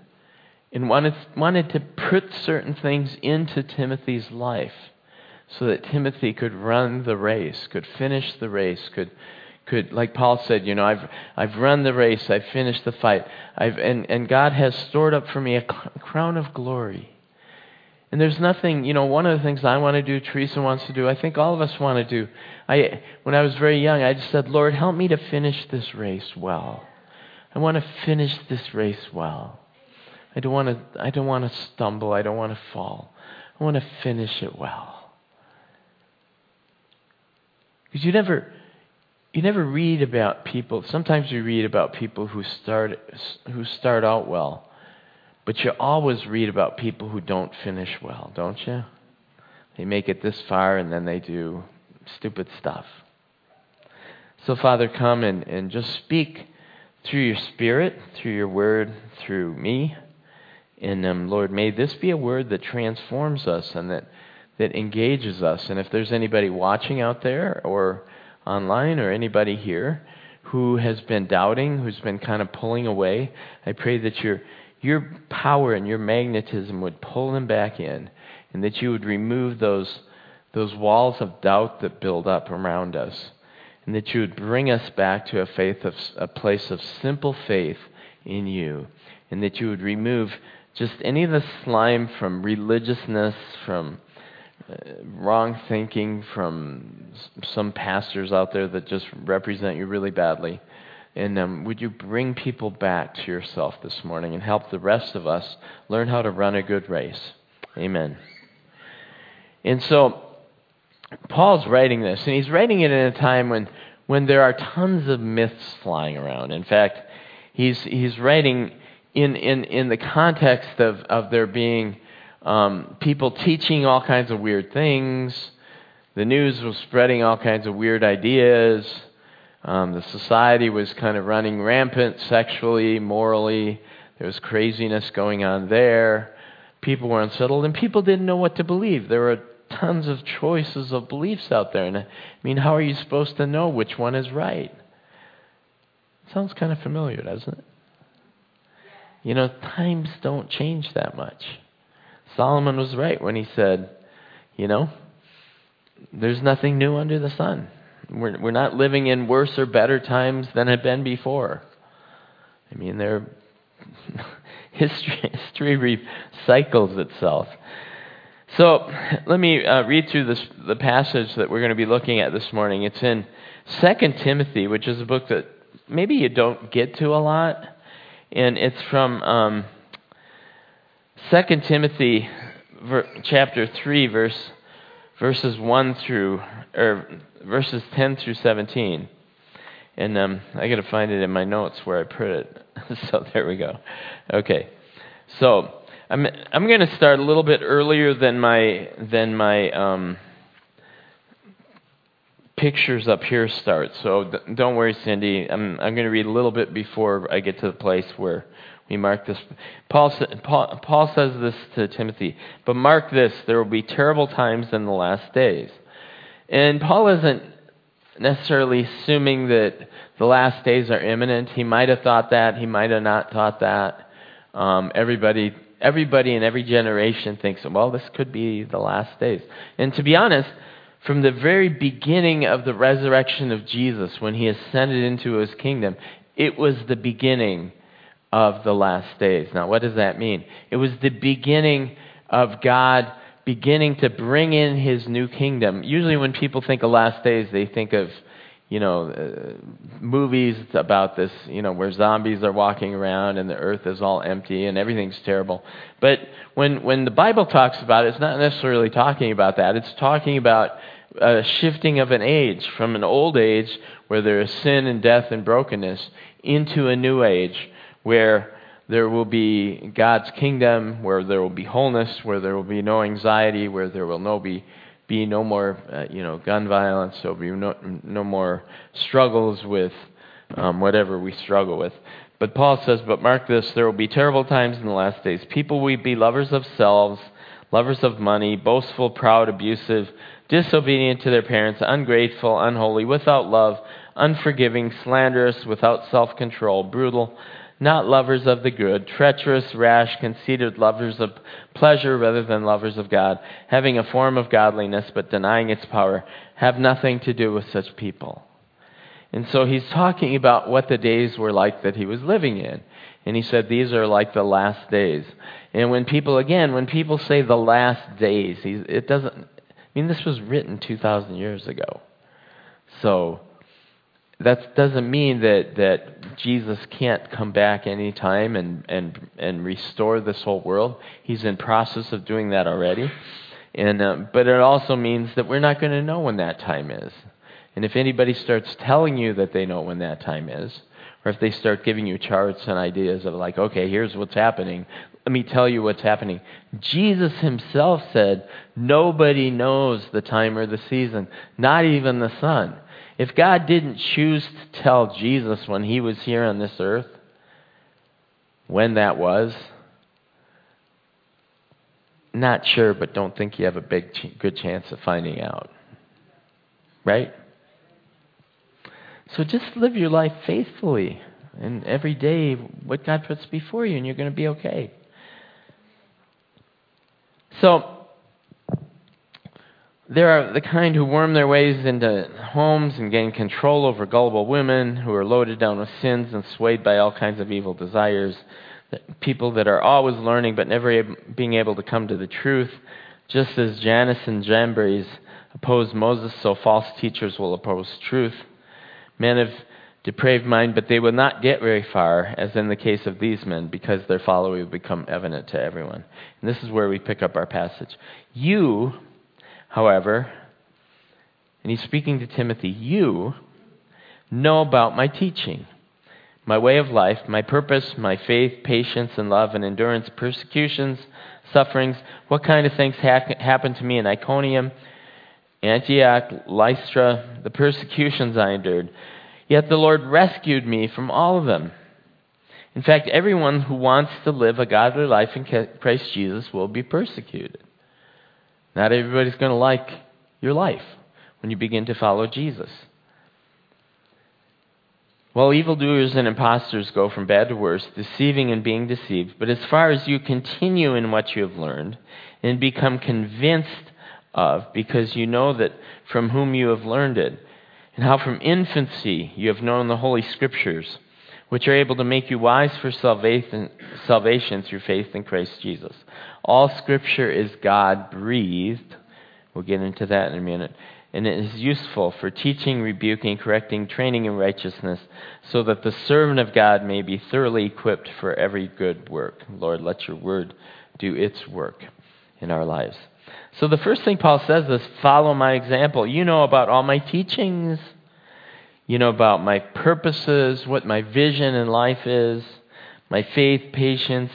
and wanted, wanted to put certain things into Timothy's life so that Timothy could run the race, could finish the race, could could, like Paul said, you know, I've, I've run the race, I've finished the fight, I've, and, and God has stored up for me a crown of glory. And there's nothing, you know, one of the things I want to do, Teresa wants to do, I think all of us want to do. I, when I was very young, I just said, Lord, help me to finish this race well. I want to finish this race well. I don't want to, I don't want to stumble. I don't want to fall. I want to finish it well. Because you never, you never read about people. Sometimes you read about people who start who start out well, but you always read about people who don't finish well, don't you? They make it this far and then they do stupid stuff. So, Father, come and, and just speak through your Spirit, through your word, through me. And um, Lord, may this be a word that transforms us and that, that engages us. And if there's anybody watching out there or online or anybody here who has been doubting, who's been kind of pulling away, I pray that your, your power and your magnetism would pull them back in and that you would remove those, those walls of doubt that build up around us and that you would bring us back to a faith of a place of simple faith in you and that you would remove just any of the slime from religiousness from uh, wrong thinking from some pastors out there that just represent you really badly. And um, would you bring people back to yourself this morning and help the rest of us learn how to run a good race? Amen. And so, Paul's writing this, and he's writing it in a time when, when there are tons of myths flying around. In fact, he's, he's writing in, in, in the context of, of there being um, people teaching all kinds of weird things. The news was spreading all kinds of weird ideas. Um, the society was kind of running rampant sexually, morally. There was craziness going on there. People were unsettled, and people didn't know what to believe. There were tons of choices of beliefs out there. And I mean, how are you supposed to know which one is right? Sounds kind of familiar, doesn't it? You know, times don't change that much. Solomon was right when he said, you know, there's nothing new under the sun. We're, we're not living in worse or better times than had been before. I mean, there, history, history recycles itself. So let me uh, read through this, the passage that we're going to be looking at this morning. It's in 2 Timothy, which is a book that maybe you don't get to a lot. And it's from um, 2 Timothy chapter 3 verse verses 1 through or verses 10 through 17. And um, I got to find it in my notes where I put it. so there we go. Okay. So I'm I'm going to start a little bit earlier than my than my um, pictures up here start. So don't worry, Cindy. I'm I'm going to read a little bit before I get to the place where we mark this. Paul, Paul, says this to Timothy, but mark this there will be terrible times in the last days. And Paul isn't necessarily assuming that the last days are imminent. He might have thought that, he might have not thought that. Um, everybody, everybody in every generation thinks, well, this could be the last days. And to be honest, from the very beginning of the resurrection of Jesus, when he ascended into his kingdom, it was the beginning of the last days. Now, what does that mean? It was the beginning of God beginning to bring in his new kingdom. Usually, when people think of last days, they think of you know, uh, movies about this, you know, where zombies are walking around and the earth is all empty and everything's terrible. But when, when the Bible talks about it, it's not necessarily talking about that. It's talking about a shifting of an age from an old age where there is sin and death and brokenness into a new age where there will be God's kingdom, where there will be wholeness, where there will be no anxiety, where there will no be be no more, uh, you know, gun violence. There'll be no, no more struggles with um, whatever we struggle with. But Paul says, but mark this, there will be terrible times in the last days. People will be lovers of selves, lovers of money, boastful, proud, abusive, disobedient to their parents, ungrateful, unholy, without love, unforgiving, slanderous, without self control, brutal not lovers of the good, treacherous, rash, conceited, lovers of pleasure rather than lovers of God, having a form of godliness but denying its power, have nothing to do with such people. And so he's talking about what the days were like that he was living in. And he said these are like the last days. And when people, again, when people say the last days, it doesn't, I mean, this was written 2,000 years ago. So, that doesn't mean that, that Jesus can't come back anytime and, and, and restore this whole world. He's in process of doing that already. And, um, but it also means that we're not going to know when that time is. And if anybody starts telling you that they know when that time is, or if they start giving you charts and ideas of like, okay, here's what's happening, let me tell you what's happening. Jesus himself said, nobody knows the time or the season, not even the Son. If God didn't choose to tell Jesus when he was here on this earth, when that was, not sure, but don't think you have a big, good chance of finding out. Right? So just live your life faithfully. And every day, what God puts before you, and you're going to be okay. So, there are the kind who worm their ways into homes and gain control over gullible women who are loaded down with sins and swayed by all kinds of evil desires. People that are always learning but never being able to come to the truth. Just as Jannes and Jambres opposed Moses, so false teachers will oppose truth. Men of depraved mind, but they will not get very far, as in the case of these men, because their folly will become evident to everyone. And this is where we pick up our passage. You however, and he's speaking to Timothy, you know about my teaching, my way of life, my purpose, my faith, patience, and love, and endurance, persecutions, sufferings, what kind of things ha- happened to me in Iconium, Antioch, Lystra, the persecutions I endured. Yet the Lord rescued me from all of them. In fact, everyone who wants to live a godly life in Christ Jesus will be persecuted. Not everybody's going to like your life when you begin to follow Jesus. Well, evildoers and impostors go from bad to worse, deceiving and being deceived. But as far as you continue in what you have learned and become convinced of, because you know that from whom you have learned it, and how from infancy you have known the Holy Scriptures, which are able to make you wise for salvation, salvation through faith in Christ Jesus. All Scripture is God breathed. We'll get into that in a minute. And it is useful for teaching, rebuking, correcting, training in righteousness, so that the servant of God may be thoroughly equipped for every good work. Lord, let your word do its work in our lives. So the first thing Paul says is follow my example. You know about all my teachings. You know about my purposes, what my vision in life is, my faith, patience,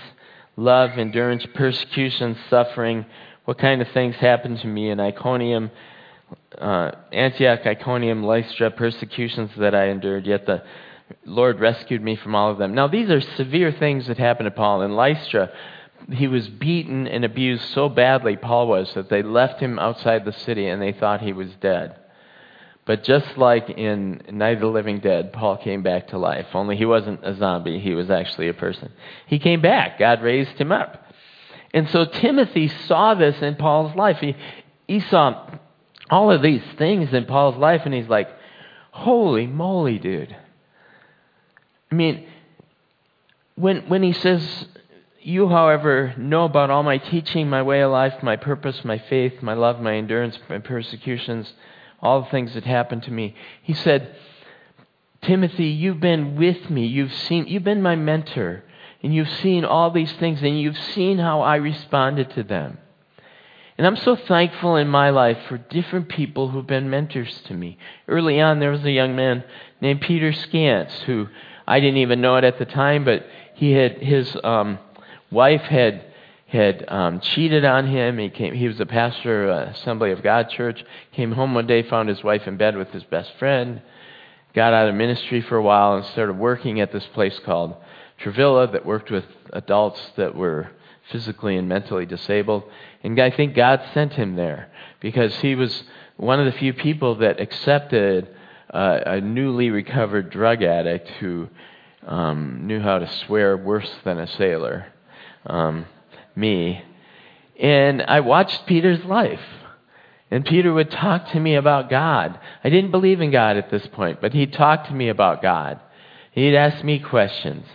love, endurance, persecution, suffering, what kind of things happened to me in Iconium, uh, Antioch, Iconium, Lystra, persecutions that I endured, yet the Lord rescued me from all of them. Now, these are severe things that happened to Paul. In Lystra, he was beaten and abused so badly, Paul was, that they left him outside the city and they thought he was dead. But just like in Night of the Living Dead, Paul came back to life. Only he wasn't a zombie, he was actually a person. He came back. God raised him up. And so Timothy saw this in Paul's life. He, he saw all of these things in Paul's life, and he's like, holy moly, dude. I mean, when, when he says, You, however, know about all my teaching, my way of life, my purpose, my faith, my love, my endurance, my persecutions, all the things that happened to me, he said, Timothy, you've been with me. You've seen, you've been my mentor. And you've seen all these things, and you've seen how I responded to them. And I'm so thankful in my life for different people who've been mentors to me. Early on, there was a young man named Peter Scantz who I didn't even know it at the time, but he had his um, wife had had um, cheated on him. He came. He was a pastor of Assembly of God Church. Came home one day, found his wife in bed with his best friend. Got out of ministry for a while and started working at this place called Travilla that worked with adults that were physically and mentally disabled. And I think God sent him there because he was one of the few people that accepted uh, a newly recovered drug addict who um, knew how to swear worse than a sailor, um, me. And I watched Peter's life. And Peter would talk to me about God. I didn't believe in God at this point, but he'd talk to me about God. He'd ask me questions.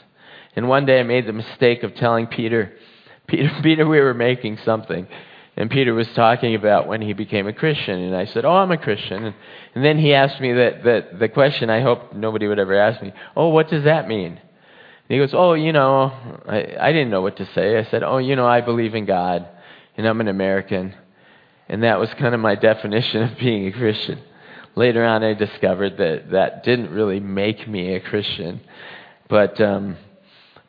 And one day I made the mistake of telling Peter, Peter, Peter, we were making something. And Peter was talking about when he became a Christian. And I said, Oh, I'm a Christian. And, and then he asked me that, that, the question I hoped nobody would ever ask me Oh, what does that mean? He goes, Oh, you know, I, I didn't know what to say. I said, Oh, you know, I believe in God, and I'm an American. And that was kind of my definition of being a Christian. Later on, I discovered that that didn't really make me a Christian. But, um,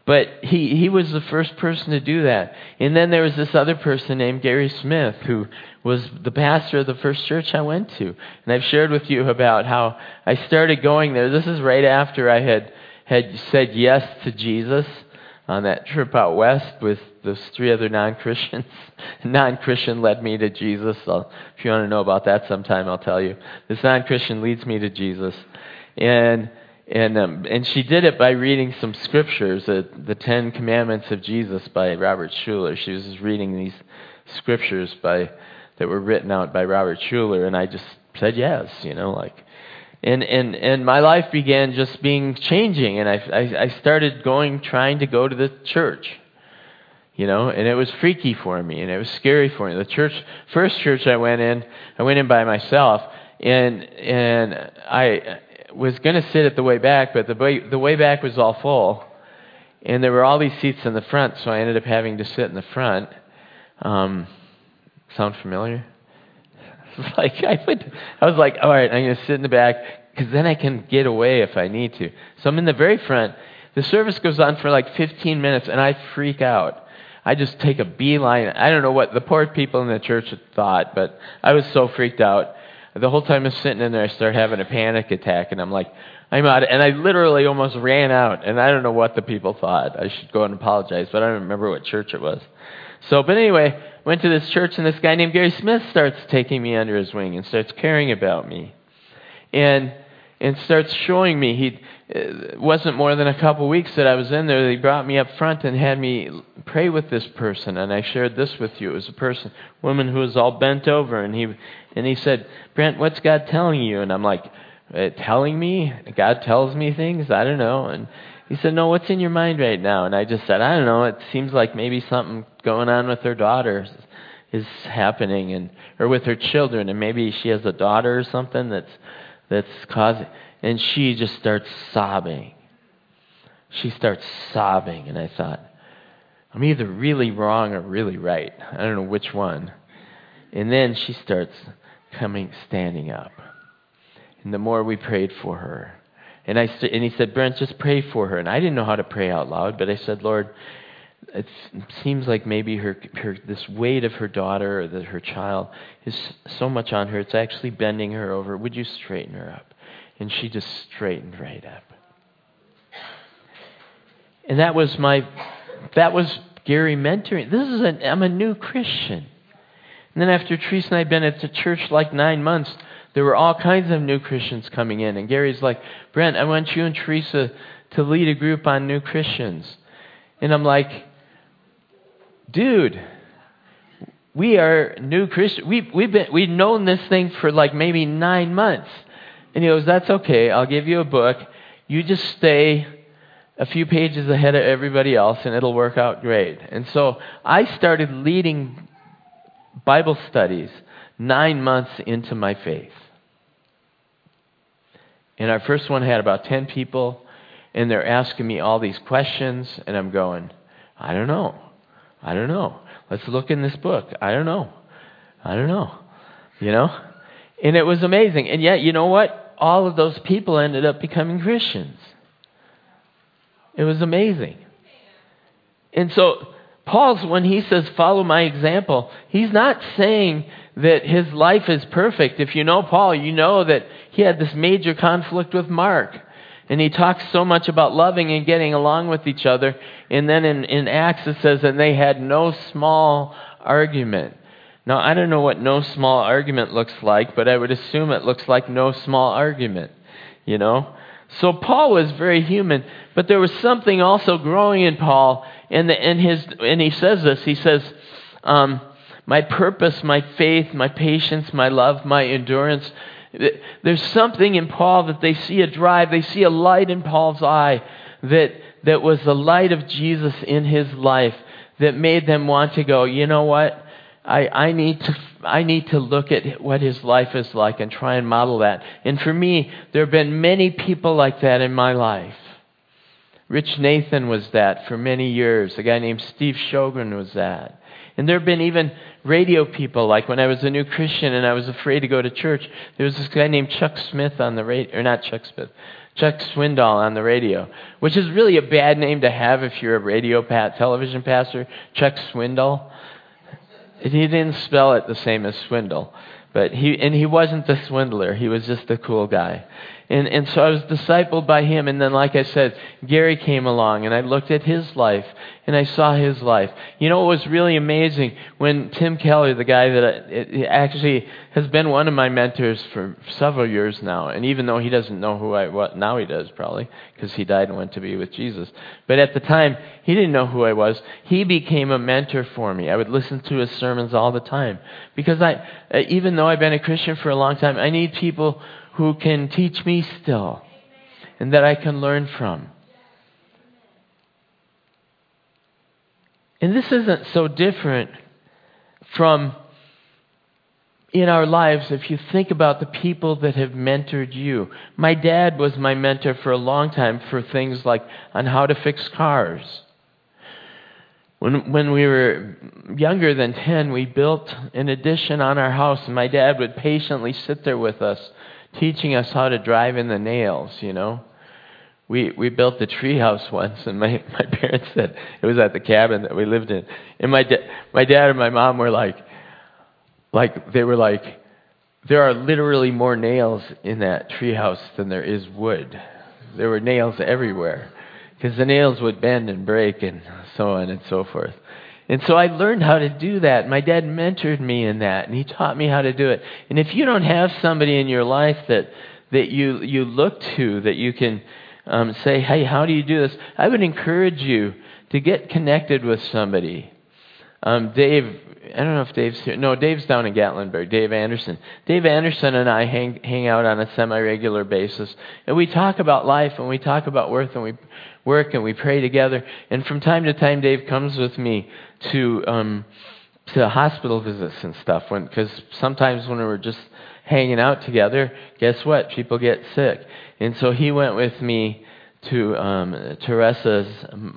but he, he was the first person to do that. And then there was this other person named Gary Smith who was the pastor of the first church I went to. And I've shared with you about how I started going there. This is right after I had, had said yes to Jesus on that trip out west with those three other non-Christians. non-Christian led me to Jesus. I'll, if you want to know about that sometime, I'll tell you. This non-Christian leads me to Jesus. And and um, and she did it by reading some scriptures, uh, the Ten Commandments of Jesus by Robert Schuller. She was reading these scriptures by that were written out by Robert Schuller, and I just said yes, you know, like, and and and my life began just being changing, and I I, I started going, trying to go to the church, you know, and it was freaky for me, and it was scary for me. The church, first church I went in, I went in by myself, and and I was going to sit at the way back, but the way, the way back was all full. And there were all these seats in the front, so I ended up having to sit in the front. Um, sound familiar? like I would, I was like, all right, I'm going to sit in the back because then I can get away if I need to. So I'm in the very front. The service goes on for like 15 minutes, and I freak out. I just take a beeline. I don't know what the poor people in the church thought, but I was so freaked out the whole time I'm sitting in there, I start having a panic attack, and I'm like, I'm out. And I literally almost ran out, and I don't know what the people thought. I should go and apologize, but I don't remember what church it was. So, but anyway, went to this church, and this guy named Gary Smith starts taking me under his wing and starts caring about me, and and starts showing me. He it wasn't more than a couple weeks that I was in there. He brought me up front and had me pray with this person, and I shared this with you. It was a person, woman who was all bent over, and he and he said, Brent, what's God telling you? And I'm like, uh, telling me? God tells me things? I don't know. And he said, no, what's in your mind right now? And I just said, I don't know. It seems like maybe something going on with her daughter is happening, and or with her children, and maybe she has a daughter or something that's that's causing. And she just starts sobbing. She starts sobbing, and I thought, I'm either really wrong or really right. I don't know which one. And then she starts coming, standing up. And the more we prayed for her, and I and he said, Brent, just pray for her. And I didn't know how to pray out loud, but I said, Lord, it seems like maybe her, her this weight of her daughter or that her child is so much on her, it's actually bending her over. Would you straighten her up? And she just straightened right up. And that was my, that was Gary mentoring. This is an, I'm a new Christian. And then after Teresa and I had been at the church like nine months, there were all kinds of new Christians coming in. And Gary's like, Brent, I want you and Teresa to lead a group on new Christians. And I'm like, dude, we are new Christians. We've, we've, been, we've known this thing for like maybe nine months. And he goes, That's okay. I'll give you a book. You just stay a few pages ahead of everybody else, and it'll work out great. And so I started leading Bible studies nine months into my faith. And our first one had about 10 people, and they're asking me all these questions, and I'm going, I don't know. I don't know. Let's look in this book. I don't know. I don't know. You know? And it was amazing. And yet, you know what? All of those people ended up becoming Christians. It was amazing. And so, Paul's, when he says, follow my example, he's not saying that his life is perfect. If you know Paul, you know that he had this major conflict with Mark. And he talks so much about loving and getting along with each other. And then in, in Acts it says, and they had no small argument. Now, I don't know what no small argument looks like, but I would assume it looks like no small argument, you know? So Paul was very human, but there was something also growing in Paul, and, the, and, his, and he says this, he says, um, my purpose, my faith, my patience, my love, my endurance. There's something in Paul that they see a drive, they see a light in Paul's eye that, that was the light of Jesus in his life that made them want to go, you know what? I, I, need to, I need to look at what his life is like and try and model that. And for me, there have been many people like that in my life. Rich Nathan was that for many years. A guy named Steve Sjogren was that. And there have been even radio people, like when I was a new Christian and I was afraid to go to church, there was this guy named Chuck Smith on the radio, or not Chuck Smith, Chuck Swindoll on the radio, which is really a bad name to have if you're a radio pat, television pastor, Chuck Swindoll. He didn't spell it the same as swindle, but he and he wasn't the swindler. He was just a cool guy. And and so I was discipled by him. And then, like I said, Gary came along, and I looked at his life, and I saw his life. You know, it was really amazing when Tim Keller, the guy that I, actually has been one of my mentors for several years now, and even though he doesn't know who I was, now he does probably because he died and went to be with Jesus. But at the time, he didn't know who I was. He became a mentor for me. I would listen to his sermons all the time because I, uh, even though I've been a Christian for a long time, I need people who can teach me still and that I can learn from. And this isn't so different from in our lives if you think about the people that have mentored you. My dad was my mentor for a long time for things like on how to fix cars. When, when we were younger than 10, we built an addition on our house, and my dad would patiently sit there with us teaching us how to drive in the nails, you know. We we built the treehouse once, and my my parents said it was at the cabin that we lived in, and my da- my dad and my mom were like, like they were like, there are literally more nails in that treehouse than there is wood. There were nails everywhere, because the nails would bend and break and so on and so forth. And so I learned how to do that. My dad mentored me in that, and he taught me how to do it. And if you don't have somebody in your life that that you you look to, that you can um, say, "Hey, how do you do this?" I would encourage you to get connected with somebody. Um, Dave, I don't know if Dave's here. No, Dave's down in Gatlinburg. Dave Anderson. Dave Anderson and I hang hang out on a semi-regular basis, and we talk about life and we talk about work and we work and we pray together. And from time to time, Dave comes with me to um, to hospital visits and stuff. When because sometimes when we were just hanging out together, guess what? People get sick, and so he went with me to um, Teresa's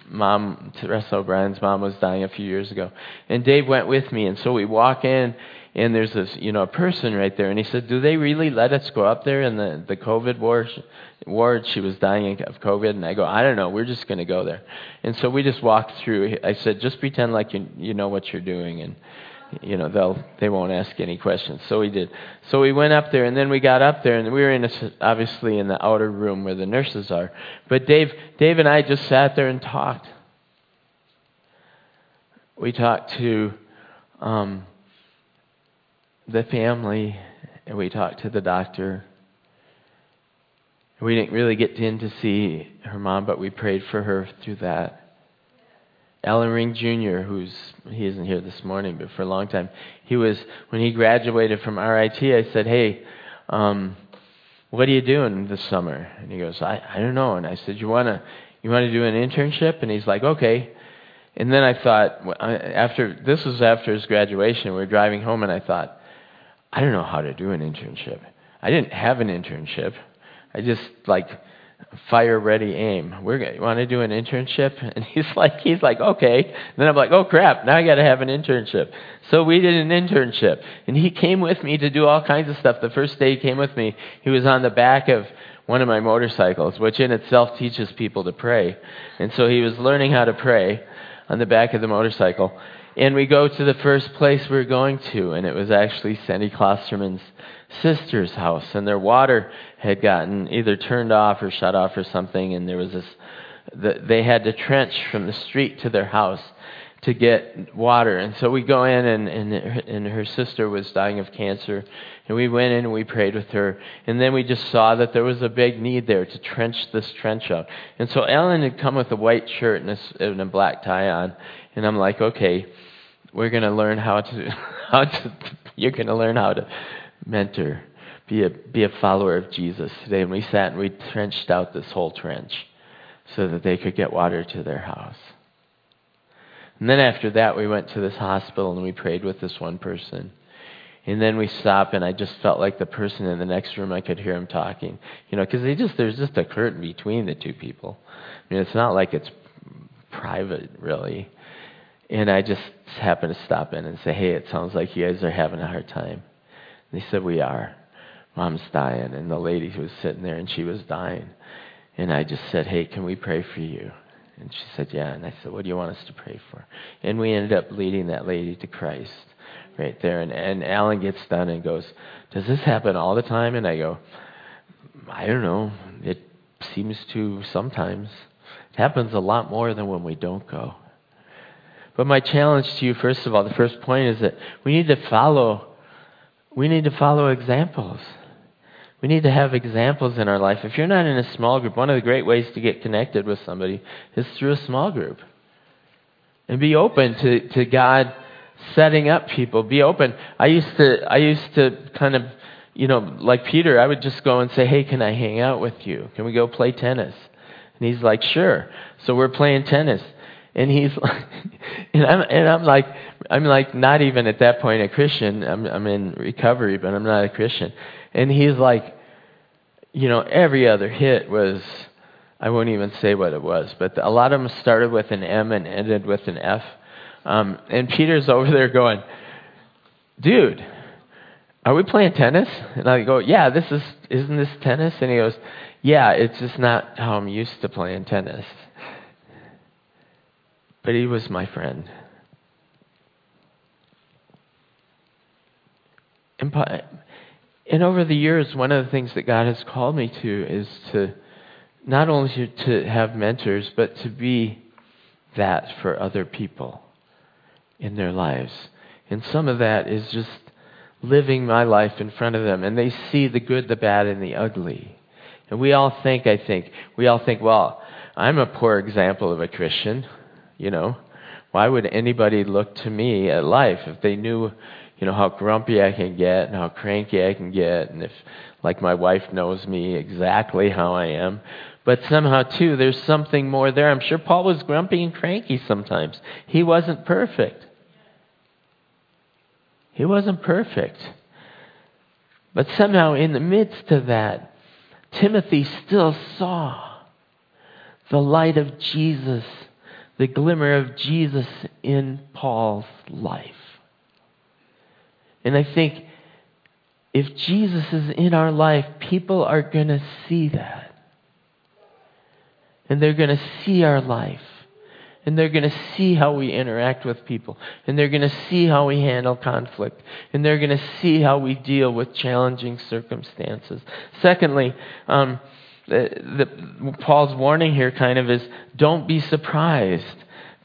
mom. Teresa O'Brien's mom was dying a few years ago, and Dave went with me, and so we walk in. And there's this, you know, a person right there, and he said, "Do they really let us go up there in the the COVID ward?" ward she was dying of COVID, and I go, I don't know, we're just going to go there. And so we just walked through. I said, just pretend like you you know what you're doing, and you know they'll they won't ask any questions. So we did. So we went up there, and then we got up there, and we were in a, obviously in the outer room where the nurses are. But Dave Dave and I just sat there and talked. We talked to um, the family, and we talked to the doctor we didn't really get in to see her mom, but we prayed for her through that. Alan Ring Jr., who's he isn't here this morning, but for a long time, he was when he graduated from RIT. I said, "Hey, um, what are you doing this summer?" And he goes, "I I don't know." And I said, "You wanna you wanna do an internship?" And he's like, "Okay." And then I thought, after this was after his graduation, we were driving home, and I thought, I don't know how to do an internship. I didn't have an internship. I just like fire ready aim. We're gonna, want to do an internship? And he's like, he's like, okay. And then I'm like, oh crap, now I got to have an internship. So we did an internship, and he came with me to do all kinds of stuff. The first day he came with me, he was on the back of one of my motorcycles, which in itself teaches people to pray. And so he was learning how to pray on the back of the motorcycle. And we go to the first place we are going to, and it was actually Sandy Klosterman's sister's house, and their water had gotten either turned off or shut off or something, and there was this. The, they had to trench from the street to their house to get water, and so we go in, and and, and her sister was dying of cancer, and we went in and we prayed with her, and then we just saw that there was a big need there to trench this trench out, and so Ellen had come with a white shirt and a, and a black tie on, and I'm like, okay, we're going to learn how to how to you're going to learn how to mentor, be a, be a follower of Jesus today. And we sat and we trenched out this whole trench so that they could get water to their house. And then after that, we went to this hospital and we prayed with this one person. And then we stopped, and I just felt like the person in the next room, I could hear him talking. You know, because just, there's just a curtain between the two people. I mean, it's not like it's private, really. And I just happened to stop in and say, hey, it sounds like you guys are having a hard time. They said, We are. Mom's dying. And the lady who was sitting there and she was dying. And I just said, Hey, can we pray for you? And she said, Yeah. And I said, What do you want us to pray for? And we ended up leading that lady to Christ right there. And, and Alan gets done and goes, Does this happen all the time? And I go, I don't know. It seems to sometimes. It happens a lot more than when we don't go. But my challenge to you, first of all, the first point is that we need to follow we need to follow examples. We need to have examples in our life. If you're not in a small group, one of the great ways to get connected with somebody is through a small group. And be open to, to God setting up people. Be open. I used to I used to kind of you know, like Peter, I would just go and say, Hey, can I hang out with you? Can we go play tennis? And he's like, Sure. So we're playing tennis. And he's like, and I'm, and I'm like, I'm like not even at that point a Christian. I'm, I'm in recovery, but I'm not a Christian. And he's like, you know, every other hit was, I won't even say what it was, but a lot of them started with an M and ended with an F. Um, and Peter's over there going, dude, are we playing tennis? And I go, yeah, this is, isn't this tennis? And he goes, yeah, it's just not how I'm used to playing tennis. But he was my friend. And, and over the years, one of the things that God has called me to is to not only to have mentors, but to be that for other people in their lives. And some of that is just living my life in front of them, and they see the good, the bad, and the ugly. And we all think, I think, we all think, well, I'm a poor example of a Christian, you know. Why would anybody look to me at life if they knew you know, how grumpy I can get and how cranky I can get, and if, like, my wife knows me exactly how I am. But somehow, too, there's something more there. I'm sure Paul was grumpy and cranky sometimes. He wasn't perfect. He wasn't perfect. But somehow, in the midst of that, Timothy still saw the light of Jesus, the glimmer of Jesus in Paul's life. And I think if Jesus is in our life, people are going to see that. And they're going to see our life. And they're going to see how we interact with people. And they're going to see how we handle conflict. And they're going to see how we deal with challenging circumstances. Secondly, um, the, Paul's warning here kind of is don't be surprised.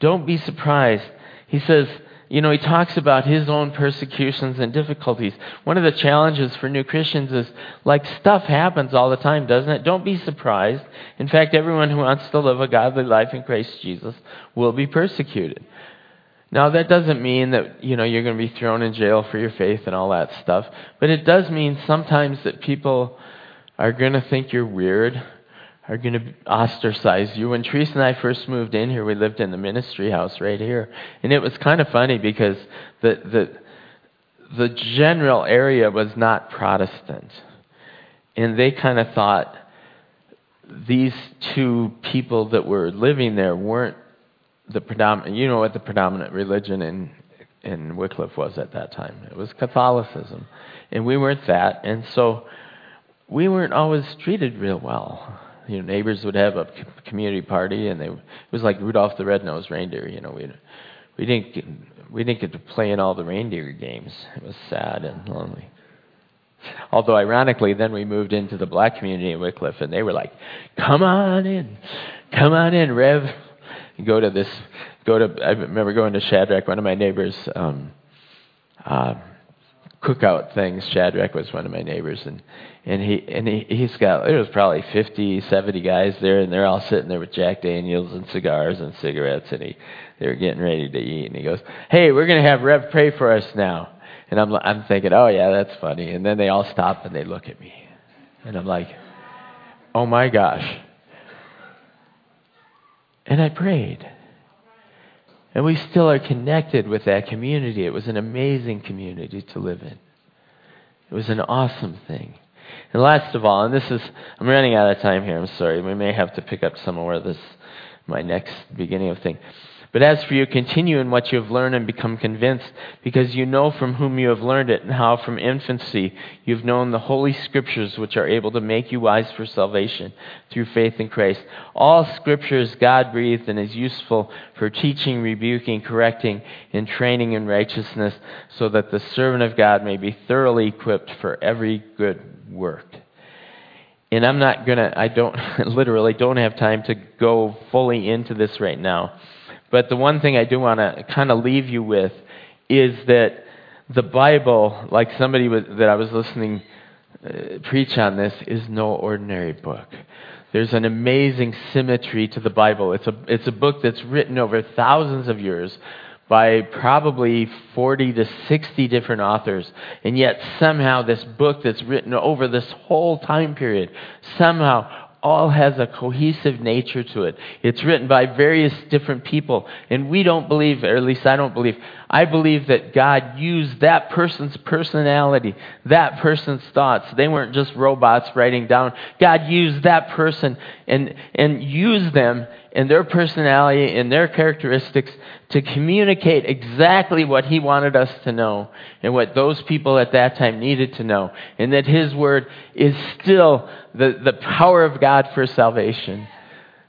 Don't be surprised. He says, you know, he talks about his own persecutions and difficulties. One of the challenges for new Christians is like stuff happens all the time, doesn't it? Don't be surprised. In fact, everyone who wants to live a godly life in Christ Jesus will be persecuted. Now, that doesn't mean that, you know, you're going to be thrown in jail for your faith and all that stuff, but it does mean sometimes that people are going to think you're weird are going to ostracize you. When Teresa and I first moved in here, we lived in the ministry house right here, and it was kind of funny because the the the general area was not Protestant, and they kind of thought these two people that were living there weren't the predominant. You know what the predominant religion in in Wickliffe was at that time? It was Catholicism, and we weren't that, and so we weren't always treated real well you know, neighbors would have a community party, and they it was like Rudolph the Red-Nosed Reindeer. You know, we we didn't get, we didn't get to play in all the reindeer games. It was sad and lonely. Although ironically, then we moved into the black community in Wickliffe, and they were like, "Come on in, come on in, Rev." Go to this, go to. I remember going to Shadrach, one of my neighbors. Um, uh, cookout things. Shadrach was one of my neighbors, and and he and he he's got there was probably fifty, seventy guys there, and they're all sitting there with Jack Daniels and cigars and cigarettes, and he they were getting ready to eat, and he goes, "Hey, we're gonna have Rev pray for us now," and I'm I'm thinking, "Oh yeah, that's funny," and then they all stop and they look at me, and I'm like, "Oh my gosh," and I prayed. And we still are connected with that community. It was an amazing community to live in. It was an awesome thing. And last of all, and this is, I'm running out of time here, I'm sorry. We may have to pick up some more of this, my next beginning of thing. But as for you, continue in what you have learned and become convinced, because you know from whom you have learned it, and how from infancy you have known the Holy Scriptures, which are able to make you wise for salvation through faith in Christ. All Scripture is God breathed and is useful for teaching, rebuking, correcting, and training in righteousness, so that the servant of God may be thoroughly equipped for every good work. And I'm not going to, I don't, literally don't have time to go fully into this right now. But the one thing I do want to kind of leave you with is that the Bible, like somebody was, that I was listening uh, preach on this, is no ordinary book. There's an amazing symmetry to the Bible. It's a, it's a book that's written over thousands of years by probably 40 to 60 different authors. And yet, somehow, this book that's written over this whole time period, somehow all has a cohesive nature to it. It's written by various different people. And we don't believe, or at least I don't believe, I believe that God used that person's personality, that person's thoughts. They weren't just robots writing down. God used that person and, and used them and their personality and their characteristics to communicate exactly what he wanted us to know and what those people at that time needed to know. And that his word is still the, the power of God for salvation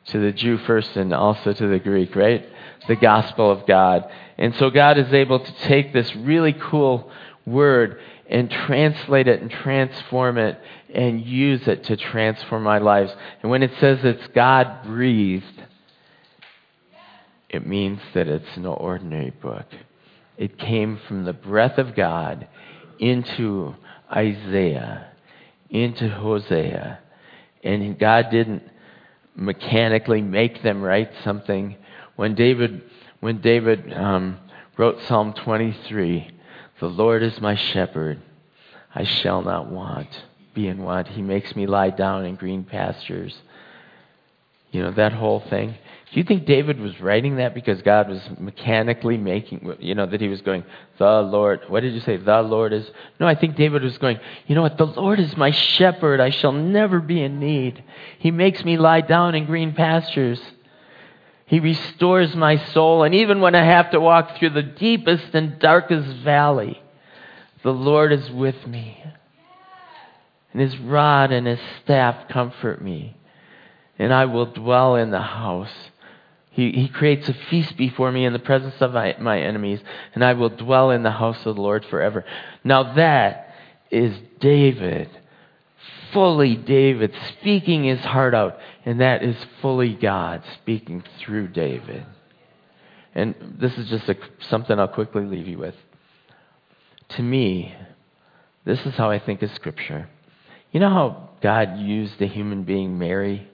to the Jew first and also to the Greek, right? The gospel of God. And so God is able to take this really cool word and translate it and transform it and use it to transform our lives. And when it says it's God breathed, it means that it's no ordinary book. It came from the breath of God into Isaiah, into Hosea. And God didn't mechanically make them write something. When David, when David um, wrote Psalm 23, the Lord is my shepherd, I shall not want, be in want. He makes me lie down in green pastures. You know, that whole thing. Do you think David was writing that because God was mechanically making, you know, that he was going, the Lord, what did you say? The Lord is. No, I think David was going, you know what? The Lord is my shepherd. I shall never be in need. He makes me lie down in green pastures. He restores my soul. And even when I have to walk through the deepest and darkest valley, the Lord is with me. And his rod and his staff comfort me. And I will dwell in the house he, he creates a feast before me in the presence of my, my enemies, and I will dwell in the house of the Lord forever. Now that is David, fully David, speaking his heart out, and that is fully God speaking through David. And this is just a, something I'll quickly leave you with. To me, this is how I think of Scripture. You know how God used a human being, Mary,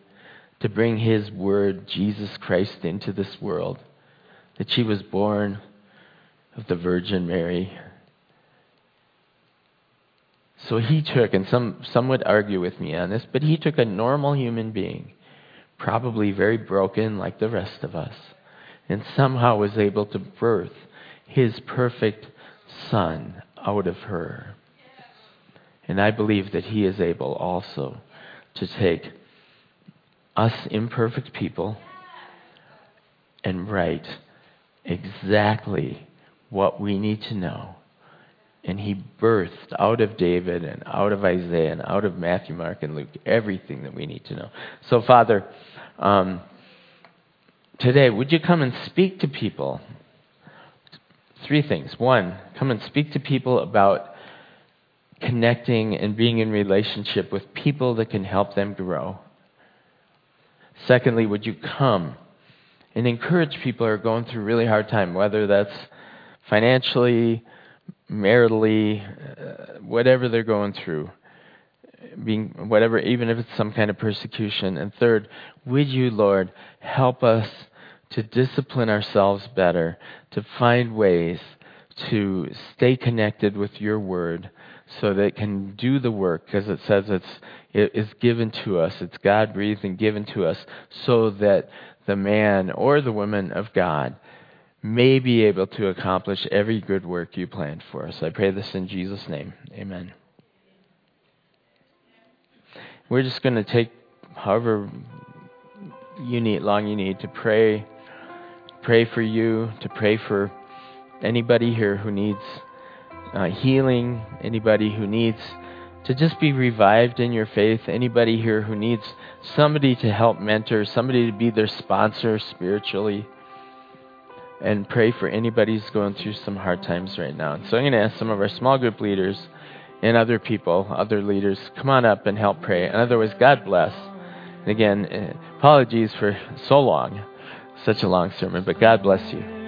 to bring His Word, Jesus Christ, into this world? That she was born of the Virgin Mary. So he took, and some, some would argue with me on this, but he took a normal human being, probably very broken like the rest of us, and somehow was able to birth his perfect son out of her. And I believe that he is able also to take us imperfect people and write exactly what we need to know. And he birthed out of David and out of Isaiah and out of Matthew, Mark, and Luke everything that we need to know. So, Father, um, today, would you come and speak to people? Three things. One, come and speak to people about connecting and being in relationship with people that can help them grow. Secondly, would you come and encourage people who are going through a really hard time, whether that's financially, maritally, uh, whatever they're going through, being whatever, even if it's some kind of persecution. And third, would you, Lord, help us to discipline ourselves better, to find ways to stay connected with your word so that it can do the work because it says it's it is given to us it's god breathed and given to us so that the man or the woman of god may be able to accomplish every good work you planned for us. I pray this in Jesus' name. Amen. We're just going to take however you need, long you need to pray, pray for you, to pray for anybody here who needs uh, healing, anybody who needs to just be revived in your faith, anybody here who needs somebody to help mentor, somebody to be their sponsor spiritually and pray for anybody who's going through some hard times right now. And so I'm going to ask some of our small group leaders and other people, other leaders, come on up and help pray. In other words, God bless. And again, uh, apologies for so long, such a long sermon, but God bless you.